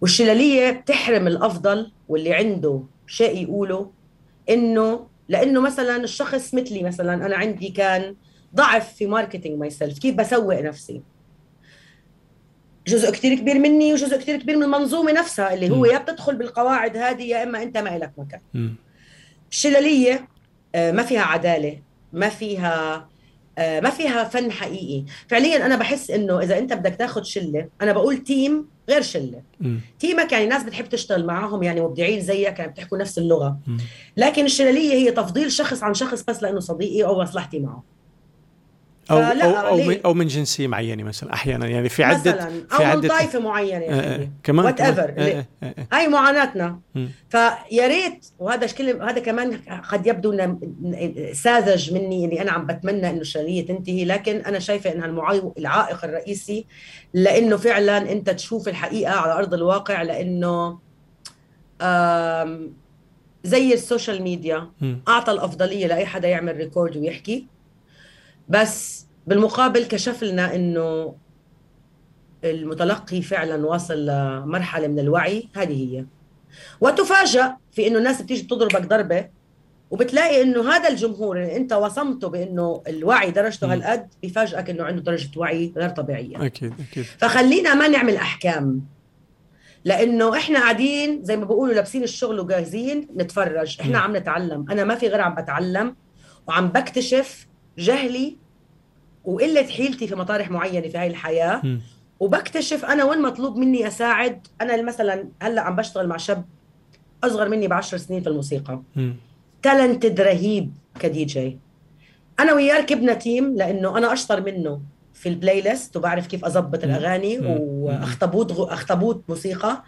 B: والشلالية بتحرم الأفضل واللي عنده شيء يقوله إنه لأنه مثلا الشخص مثلي مثلا أنا عندي كان ضعف في marketing myself كيف بسوق نفسي جزء كتير كبير مني وجزء كتير كبير من المنظومة نفسها اللي هو
A: مم.
B: يا بتدخل بالقواعد هذه يا إما أنت ما إلك مكان
A: مم.
B: الشلالية آه، ما فيها عدالة ما فيها ما فيها فن حقيقي فعليا أنا بحس إنه إذا أنت بدك تاخد شلة أنا بقول team غير شلة
A: مم.
B: team ك يعني ناس بتحب تشتغل معاهم يعني مبدعين زيك يعني بتحكوا نفس اللغة
A: مم.
B: لكن الشلالية هي تفضيل شخص عن شخص بس لأنه صديقي أو مصلحتي معه
A: أو أو
B: أو؟
A: من, أو من جنسية معينة مثلا أحيانا يعني في عده
B: مثلا
A: في
B: أو من
A: عده
B: طائفة معينة
A: آه، آه، كمان
B: whatever
A: آه،.
B: هاي معاناتنا. فيا ريت وهذا هذا كمان قد يبدو إنه ساذج مني إني أنا عم بتمنى إنه الشللية تنتهي لكن أنا شايفة إنها العائق الرئيسي لإنه فعلا أنت تشوف الحقيقة على أرض الواقع لإنه زي السوشيال ميديا. أعطى الأفضلية لأي حدا يعمل ريكورد ويحكي بس بالمقابل كشف لنا إنه المتلقي فعلا واصل لمرحلة من الوعي. هذه هي. وتفاجأ في إنه الناس بتيجي بتضربك ضربة وبتلاقي إنه هذا الجمهور اللي أنت وصمته بإنه الوعي درجته. هالقد بيفاجئك إنه عنده درجة وعي غير طبيعية.
A: أكيد أكيد.
B: فخلينا ما نعمل أحكام لإنه إحنا قاعدين زي ما بيقولوا لابسين الشغل وجاهزين نتفرج إحنا
A: مم.
B: عم نتعلم. أنا ما في غير عم بتعلم وعم بكتشف جهلي وقله حيلتي في مطارح معينة في هاي الحياة
A: مم.
B: وبكتشف أنا وين مطلوب مني أساعد أنا مثلا هلأ عم بشتغل مع شاب أصغر مني بعشر سنين في الموسيقى. talented رهيب كدي جي أنا وياه ركبنا team لأنه أنا أشطر منه في ال playlist وبعرف كيف اضبط
A: مم. الأغاني.
B: وأخطبوط غ- أخطبوط موسيقى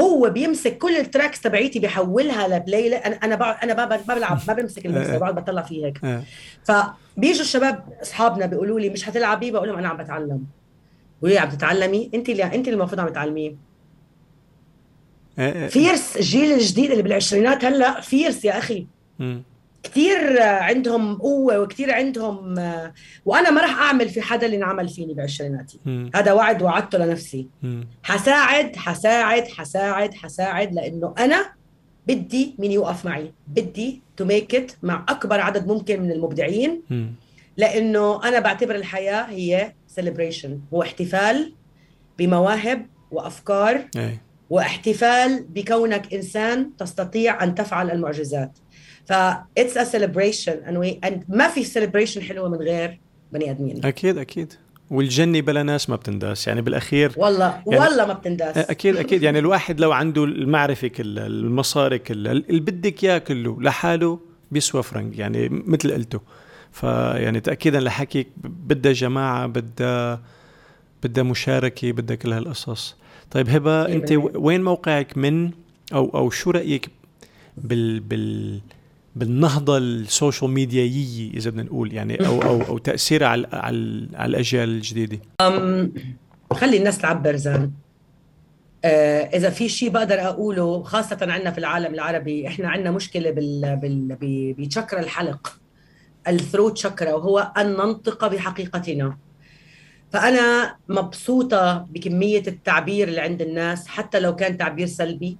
B: هو بيمسك كل ال tracks تبعيتي بيحولها ل play أنا أنا أنا ما بلعب ما بمسك المكسر بقعد بطلع فيه هيك.
A: آه.
B: فبيجوا الشباب أصحابنا بيقولوا لي مش حتلعبي بقول لهم أنا عم بتعلم. بيقولوا لي عم تتعلمي؟ أنت اللي أنت اللي المفروض عم تتعلميه
A: آه. آه.
B: fierce الجيل الجديد اللي بالعشرينات هلأ fierce يا أخي.
A: مم.
B: كثير عندهم قوة وكثير عندهم وأنا ما راح أعمل في حدا اللي انعمل فيني بعشريناتي. هذا وعد وعدته لنفسي. حساعد حساعد حساعد حساعد لأنه أنا بدي مين يوقف معي بدي to make it مع أكبر عدد ممكن من المبدعين. لأنه أنا بعتبر الحياة هي celebration هو احتفال بمواهب وأفكار
A: إيه
B: واحتفال بكونك إنسان تستطيع أن تفعل المعجزات ف celebration. And we and ما في celebration حلوة من غير بني آدمين.
A: أكيد أكيد. والجنة بلا ناس ما بتنداس. يعني بالأخير
B: والله
A: يعني-
B: والله ما بتنداس.
A: أكيد أكيد. يعني الواحد لو عنده المعرفة كلها المصاري كلها اللي بدك إياه كله لحاله بيسوى فرنك يعني مثل قلته. فيعني تاكيدا لحكيك بدها جماعة بدها بدها مشاركة بدها كل هالقصص. طيب هبة أنت
B: بالمية.
A: وين موقعك من؟ أو أو شو رأيك بال بال بالنهضة السوشيال ميدياية إذا بدنا نقول يعني أو أو أو تأثيرها على على, على الأجيال الجديدة.
B: أم خلي الناس تعبر زان آه، إذا في شيء بقدر أقوله خاصة عندنا في العالم العربي إحنا عندنا مشكلة بال بال بشكر الحلق الثروت شكرا وهو أن ننطق بحقيقتنا. فأنا مبسوطة بكمية التعبير اللي عند الناس حتى لو كان تعبير سلبي.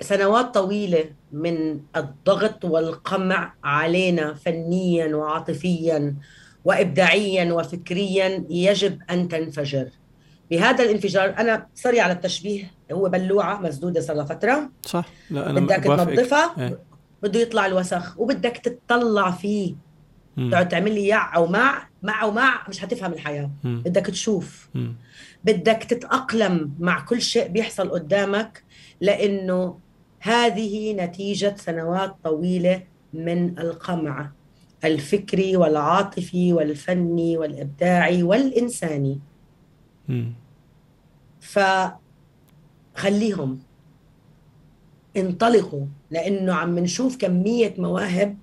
B: سنوات طويلة من الضغط والقمع علينا فنيا وعاطفيا وإبداعيا وفكريا يجب أن تنفجر بهذا الانفجار أنا سوري على التشبيه هو بلوعة مسدودة صار لها فترة
A: صح لا أنا
B: بدك. تنظفها
A: إيه.
B: بده يطلع الوسخ وبدك تتطلع فيه. تقعد تعمل لي يع أو مع مع أو مع مش حتفهم الحياة
A: مم.
B: بدك تشوف
A: مم.
B: بدك تتأقلم مع كل شيء بيحصل قدامك لأنه هذه نتيجة سنوات طويلة من القمع الفكري والعاطفي والفني والإبداعي والإنساني. فخليهم انطلقوا لأنه عم نشوف كمية مواهب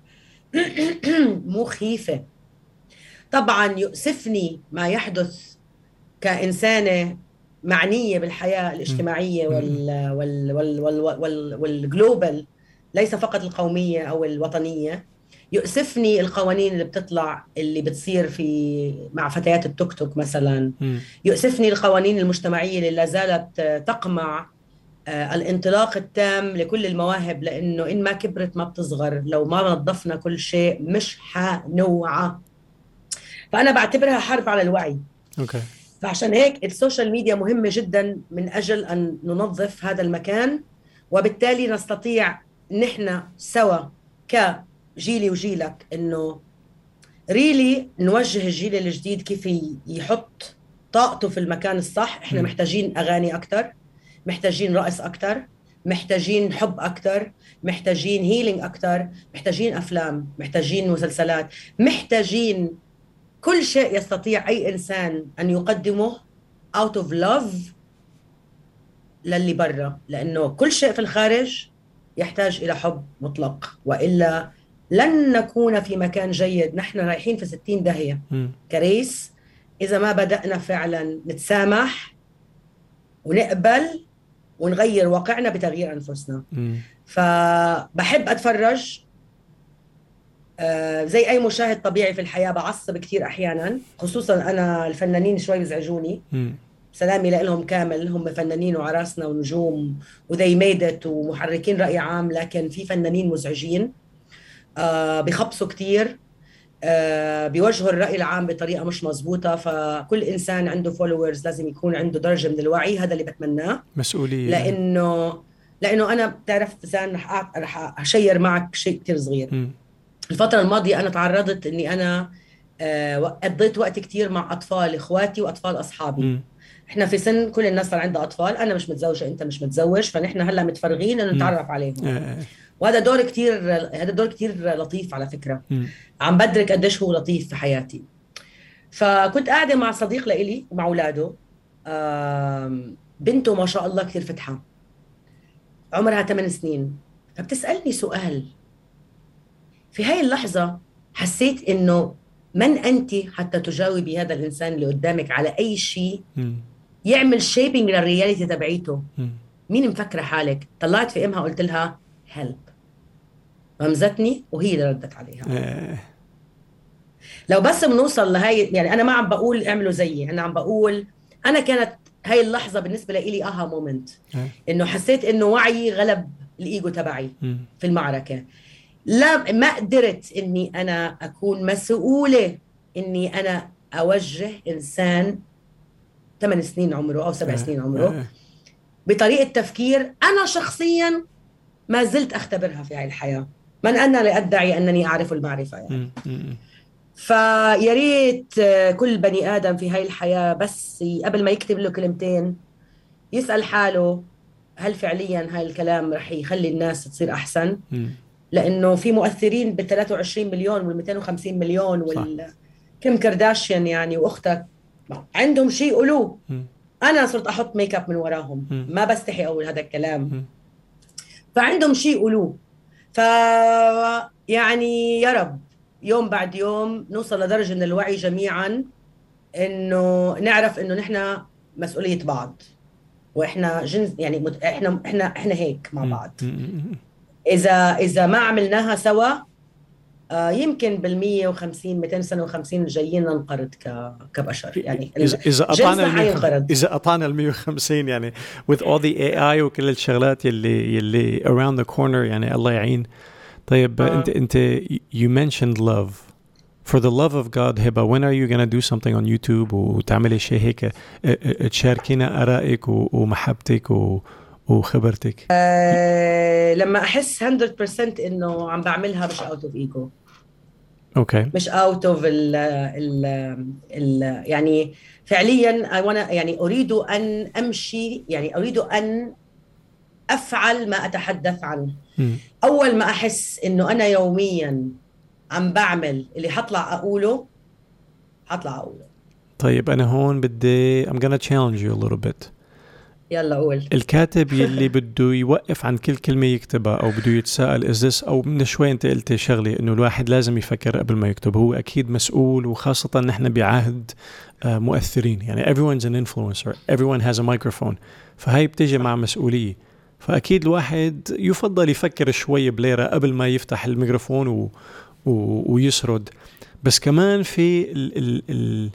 B: مخيفة. طبعا يؤسفني ما يحدث كإنسانة معنية بالحياة الاجتماعية وال وال وال وال وال والجلوبال ليس فقط القومية أو الوطنية. يؤسفني القوانين اللي بتطلع اللي بتصير في مع فتيات التيك توك مثلا. يؤسفني القوانين المجتمعية اللي لا زالت تقمع آه، الانطلاق التام لكل المواهب لأنه إن ما كبرت ما بتصغر. لو ما نظفنا كل شيء مش حنوعى فأنا بعتبرها حرب على الوعي.
A: okay.
B: فعشان هيك ال social media مهمة جدا من أجل أن ننظف هذا المكان وبالتالي نستطيع نحن سوا كجيلي وجيلك إنه ريلي نوجه الجيل الجديد كيف يحط طاقته في المكان الصح إحنا. محتاجين أغاني أكثر محتاجين رقص أكثر محتاجين حب أكثر محتاجين هيلينج أكثر محتاجين أفلام محتاجين مسلسلات محتاجين كل شيء يستطيع أي إنسان أن يقدمه out of love للي برا لأنه كل شيء في الخارج يحتاج إلى حب مطلق. وإلا لن نكون في مكان جيد. نحن رايحين في 60 داهية. كريس إذا ما بدأنا فعلا نتسامح ونقبل ونغير واقعنا بتغيير أنفسنا. فبحب أتفرج آه زي أي مشاهد طبيعي في الحياة بعصب كثير أحيانا. خصوصا أنا الفنانين شوي بيزعجوني. سلامي لهم كامل. هم فنانين وعراسنا ونجوم و they made it ومحركين رأي عام لكن في فنانين مزعجين. آه بخبصوا كثير آه بيوجهوا الرأي العام بطريقة مش مزبوطه فكل إنسان عنده followers لازم يكون عنده درجة من الوعي. هذا اللي بتمناه.
A: مسؤولية.
B: لأنه لأنه أنا بتعرف زان رح رح أ share معك شيء كثير صغير. م. الفترة الماضية أنا تعرضت إني أنا آه قضيت وقت كثير مع أطفال إخواتي وأطفال أصحابي. م. إحنا في سن كل الناس صار عندها أطفال أنا مش متزوجة أنت مش متزوج فنحن هلأ متفرغين إنه نتعرف عليهم. آه. وهذا دور كثير هذا دور كثير لطيف على فكرة. م. عم بدرك قديش هو لطيف في حياتي. فكنت قاعدة مع صديق لإلي مع أولاده. بنته ما شاء الله كثير فتحة. عمرها 8 سنين. فبتسالني سؤال. في هاي اللحظة حسيت إنه من أنت حتى تجاوبي هذا الإنسان اللي قدامك على أي شيء يعمل shaping لل reality تبعيته؟ مين مفكرة حالك؟ طلعت في إمها قلت لها help غمزتني وهي اللي ردت عليها. إيه. لو بس بنوصل لهي يعني أنا ما عم بقول اعملوا زيي أنا عم بقول أنا كانت هاي اللحظة بالنسبة لي aha moment إيه. إنه حسيت إنه وعي غلب الإيجو تبعي في المعركة. لا ما قدرت إني أنا أكون مسؤولة إني أنا أوجه إنسان ثمان سنين عمره أو سبع إيه. سنين عمره بطريقة تفكير أنا شخصيا ما زلت أختبرها في هاي الحياة. من أنا لادعي أنني أعرف المعرفة يعني. فيا ريت كل بني آدم في هاي الحياة بس قبل ما يكتب له كلمتين يسأل حاله هل فعليا هاي الكلام رح يخلي الناس تصير أحسن؟ لأنه في مؤثرين بال 23 مليون وال 250 مليون وال كيم كارداشيان يعني وأختك. عندهم شيء يقولوه. أنا صرت أحط ميك اب من وراهم. ما بستحي أقول هذا الكلام. فعندهم شيء يقولوه. ف يعني يا رب يوم بعد يوم نوصل لدرجة من الوعي جميعا إنه نعرف إنه نحن مسؤولية بعض. وإحنا جنس يعني مت... إحنا إحنا إحنا هيك مع بعض. إذا إذا ما عملناها سوا آه يمكن بال 150 250 الجايين ننقرض كبشر. يعني
A: إذا إذا قطعنا إذا قطعنا ال 150 يعني with all the AI وكل الشغلات يلي يلي around the corner يعني الله يعين. طيب آه. أنت أنت you mentioned love. For the love of God هبة when are you gonna do something on YouTube وتعملي شيء هيك؟ تشاركينا آرائك ومحبتك و وخبرتك؟
B: أه لما أحس 100% إنه عم بعملها مش out of ego
A: okay.
B: مش out of ال ال ال يعني فعليا وأنا يعني أريد أن أمشي يعني أريد أن أفعل ما أتحدث عنه. م. أول ما أحس إنه أنا يوميا عم بعمل اللي حطلع أقوله حطلع أقوله.
A: طيب أنا هون بدي I'm gonna challenge you a little bit.
B: يلا قول.
A: الكاتب يلي بده يوقف عن كل كلمة يكتبها أو بده يتساءل از this أو من شوي أنت قلت شغلة إنه الواحد لازم يفكر قبل ما يكتب. هو أكيد مسؤول وخاصة نحن بعهد آه، مؤثرين. يعني everyone's an influencer. Everyone has a microphone. فهي بتجي مع مسؤولية. فأكيد الواحد يفضل يفكر شوي بليرة قبل ما يفتح الميكروفون و... و... ويسرد. بس كمان في ال... ال... ال...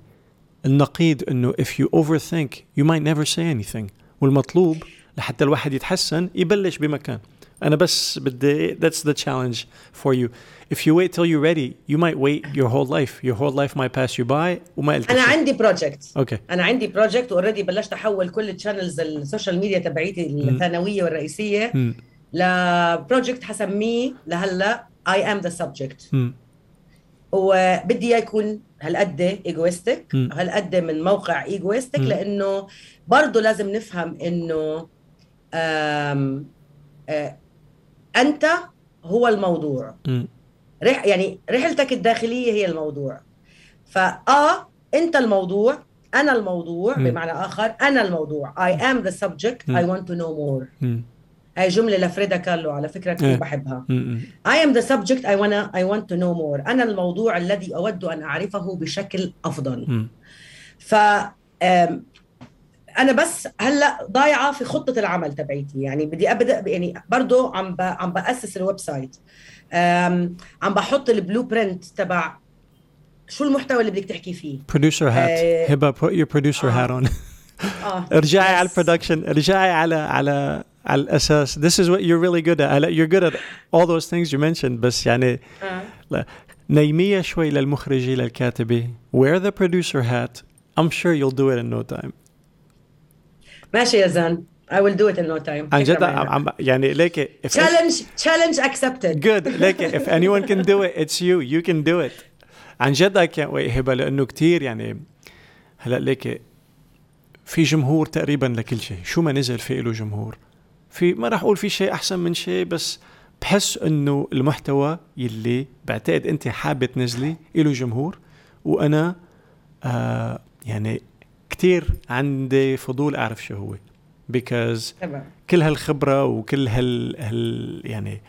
A: النقيض إنه if you overthink you might never say anything. والمطلوب لحتى الواحد يتحسن يبلش بمكان. أنا بس بدي that's the challenge for you. If you wait till you're ready you might wait your whole life. Your whole life might pass you by وما قلت
B: أنا عندي project
A: okay
B: أنا عندي project already بلشت أحول كل ال channels ال social media تبعيتي الثانوية والرئيسية.
A: ل
B: project حسميه لهلأ I am the subject
A: مم.
B: وبدي إياه يكون هالقد egoistic
A: مم.
B: هالقد من موقع egoistic
A: مم.
B: لأنه برضه لازم نفهم إنه أنت هو الموضوع. رح يعني رحلتك الداخلية هي الموضوع فاه أنت الموضوع أنا الموضوع. بمعنى آخر أنا الموضوع I am the subject I want to know more. هاي جملة لفريدا كاهلو على فكرة
A: إيه.
B: كثير بحبها
A: مم.
B: I am the subject I wanna I want to know more أنا الموضوع الذي أود أن أعرفه بشكل أفضل
A: مم.
B: ف أنا بس هلأ ضايعة في خطة العمل تبعيتي يعني بدي أبدأ يعني برضه عم. عم بأسس ال website عم بحط ال blueprint تبع شو المحتوى اللي بدك تحكي فيه
A: producer hat
B: إيه.
A: هبه put your producer
B: آه.
A: hat on
B: آه
A: ارجعي على.
B: ال
A: production ارجعي على على الاساس this is what you're really good at هلا you're good at all those things you mentioned بس يعني
B: آه.
A: نيمية شوي للمخرجة للكاتبة wear the producer hat I'm sure you'll do it in no time
B: ماشي يا زان I will do it in no time
A: عن جد عم عم- يعني ليك if
B: challenge challenge accepted
A: good ليك if anyone can do it it's you you can do it عن جد I can't wait هبه لانه كتير يعني هلا ليك في جمهور تقريبا لكل شيء شو ما نزل في له جمهور في ما راح أقول في شيء أحسن من شيء بس بحس إنه المحتوى يلي بعتقد أنت حابة تنزلي له جمهور. وأنا آه يعني كتير عندي فضول أعرف شو هو. Because
B: تمام.
A: كل هالخبرة وكل هال, هال يعني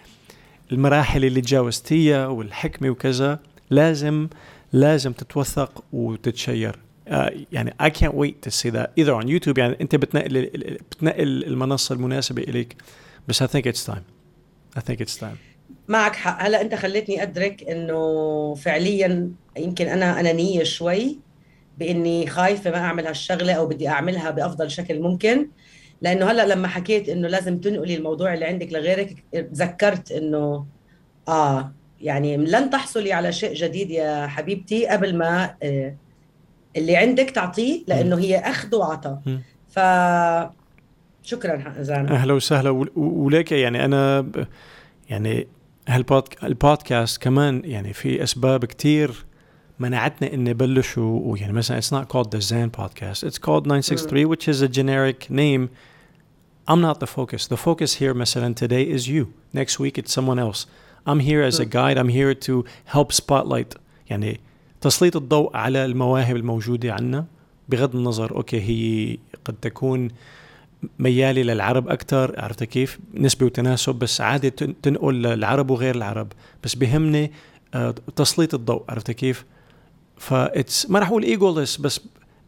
A: المراحل اللي تجاوزتيها والحكمة وكذا لازم لازم تتوثق وتتشير. يعني I can't wait to see that either on YouTube. يعني أنت بتنقل بتنقل المنصة المناسبة إليك. بس I think it's time. I think it's time.
B: معك حق. هلا أنت خليتني أدرك إنه فعليا يمكن أنا أنانية شوي بإني خايفة ما أعمل هالشغلة أو بدي أعملها بأفضل شكل ممكن. لأنه هلا لما حكيت إنه لازم تنقلي الموضوع اللي عندك لغيرك تذكرت إنه آه يعني لن تحصلي على شيء جديد يا حبيبتي قبل ما آه اللي عندك تعطيه لأنه هي اخذ وعطاء. ف شكرا زان
A: أهلا وسهلا ول- وليك يعني أنا ب- يعني هالبودك البودكاست كمان يعني في اسباب كتير منعتنا ان نبلشوا ويعني مثلا it's not called the Zen podcast it's called 963 which is a generic name I'm not the focus the focus here مثلا today is you next week it's someone else I'm here as a guide I'm here to help spotlight يعني تسليط الضوء على المواهب الموجودة عنا بغض النظر أوكي هي قد تكون ميالي للعرب أكثر عرفت كيف؟ نسبة وتناسب بس عادي تن- تنقل للعرب وغير العرب. بس بهمني آه، تسليط الضوء عرفت كيف؟ ف ما راح أقول egoless بس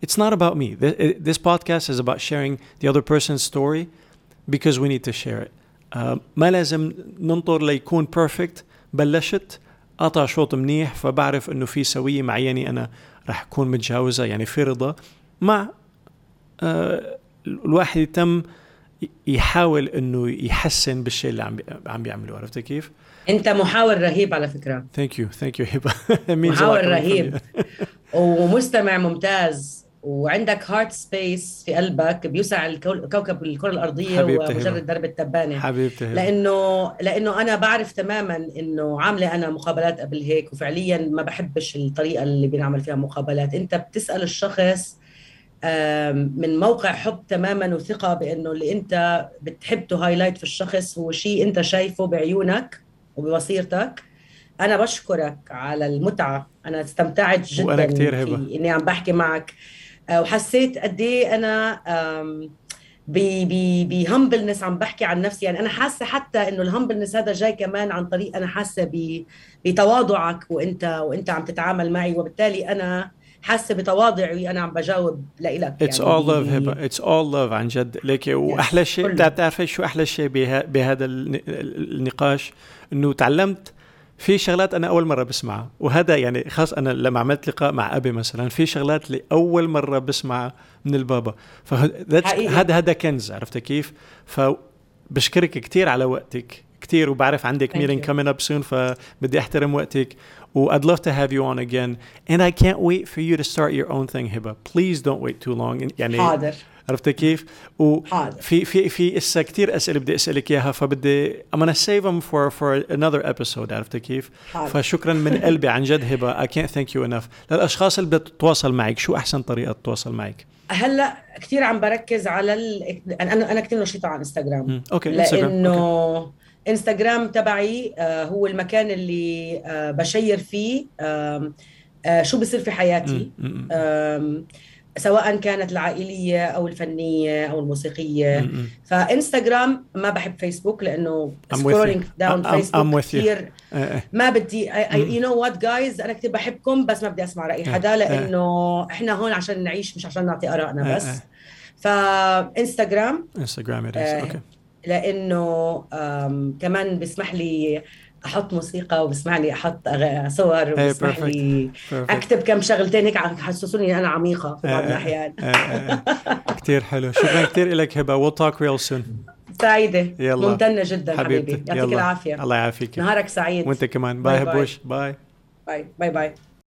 A: it's not about me. Th- this podcast is about sharing the other person's story because we need to share it. آه، ما لازم ننطر ليكون perfect بلشت قطع شوط منيح فبعرف إنه في سوية معينة أنا راح أكون متجاوزها يعني في رضا مع آه، الواحد يتم يحاول إنه يحسن بالشيء اللي عم عم بيعمله عرفت كيف؟
B: أنت محاور رهيب على فكرة
A: thank you thank you هبه
B: محاور رهيب. ومستمع ممتاز وعندك heart space في قلبك بيوسع كوكب الكرة الأرضية
A: حبيبتي
B: ومجرد. درب التبانة.
A: حبيبتي هبه
B: لأنه لأنه أنا بعرف تماما إنه عاملة أنا مقابلات قبل هيك وفعليا ما بحبش الطريقة اللي بنعمل فيها مقابلات. أنت بتسأل الشخص من موقع حب تماما وثقة بإنه اللي أنت بتحب highlight في الشخص هو شيء أنت شايفه بعيونك وببصيرتك أنا بشكرك على المتعة. أنا استمتعت جدا
A: وأنا كتير هبة.
B: في إني عم بحكي معك. وحسيت قد إيه أنا ب humbleness عم بحكي عن نفسي. يعني أنا حاسة حتى إنه ال humbleness هذا جاي كمان عن طريق أنا حاسة بتواضعك وإنت وإنت عم تتعامل معي. وبالتالي أنا حاسة بتواضعي أنا عم بجاوب لإلك.
A: it's all love هبه it's all love عن جد. ليك وأحلى شيء بتعرفي شو أحلى شيء بهذا النقاش؟ إنه تعلمت في شغلات أنا أول مرة بسمعها وهذا يعني خاص أنا لما عملت لقاء مع أبي مثلا في شغلات اللي اول مرة بسمعها من البابا. فهذا هذا كنز عرفت كيف؟ فبشكرك كثير على وقتك كثير وبعرف عندك meeting coming up soon فبدي أحترم وقتك و I'd love to have you on again. And I can't wait for you to start your own thing هبه please don't wait too long. يعني
B: حاضر.
A: عرفت كيف؟ وفي في في إسا كثير أسئلة بدي أسألك إياها فبدي I'm gonna save them for for another episode عرفت كيف؟ حاضر. فشكرا من قلبي عن جد هبة I can't thank you enough للأشخاص اللي بدها تتواصل معك شو أحسن طريقة تتواصل معك؟
B: هلأ كثير عم بركز على ال... أنا أنا كثير نشيطة على انستغرام
A: أوكي
B: لأنه okay. انستغرام تبعي آه هو المكان اللي آه بشير فيه آه شو بصير في حياتي سواء كانت العائلية أو الفنية أو الموسيقية. فإنستغرام ما بحب فيسبوك لأنه scrolling down فيسبوك كثير ما بدي you know what guys أنا كثير بحبكم بس ما بدي أسمع رأي حدا لأنه إحنا هون عشان نعيش مش عشان نعطي آرائنا بس. فإنستغرام
A: انستغرام okay
B: لأنه كمان بيسمح لي أحط موسيقى وبيسمح لي أحط صور وبسمح لي. أكتب كم شغلتين هيك حسسوني أنا عميقة في بعض الأحيان.
A: كثير حلو. شكرا كثير لك هبة. we'll talk real soon
B: سعيدة. يلا. ممتنة جدا حبيبي. يعطيك العافية.
A: الله يعافيك.
B: نهارك سعيد.
A: وأنت كمان. bye. هبوش. bye.
B: bye. bye bye.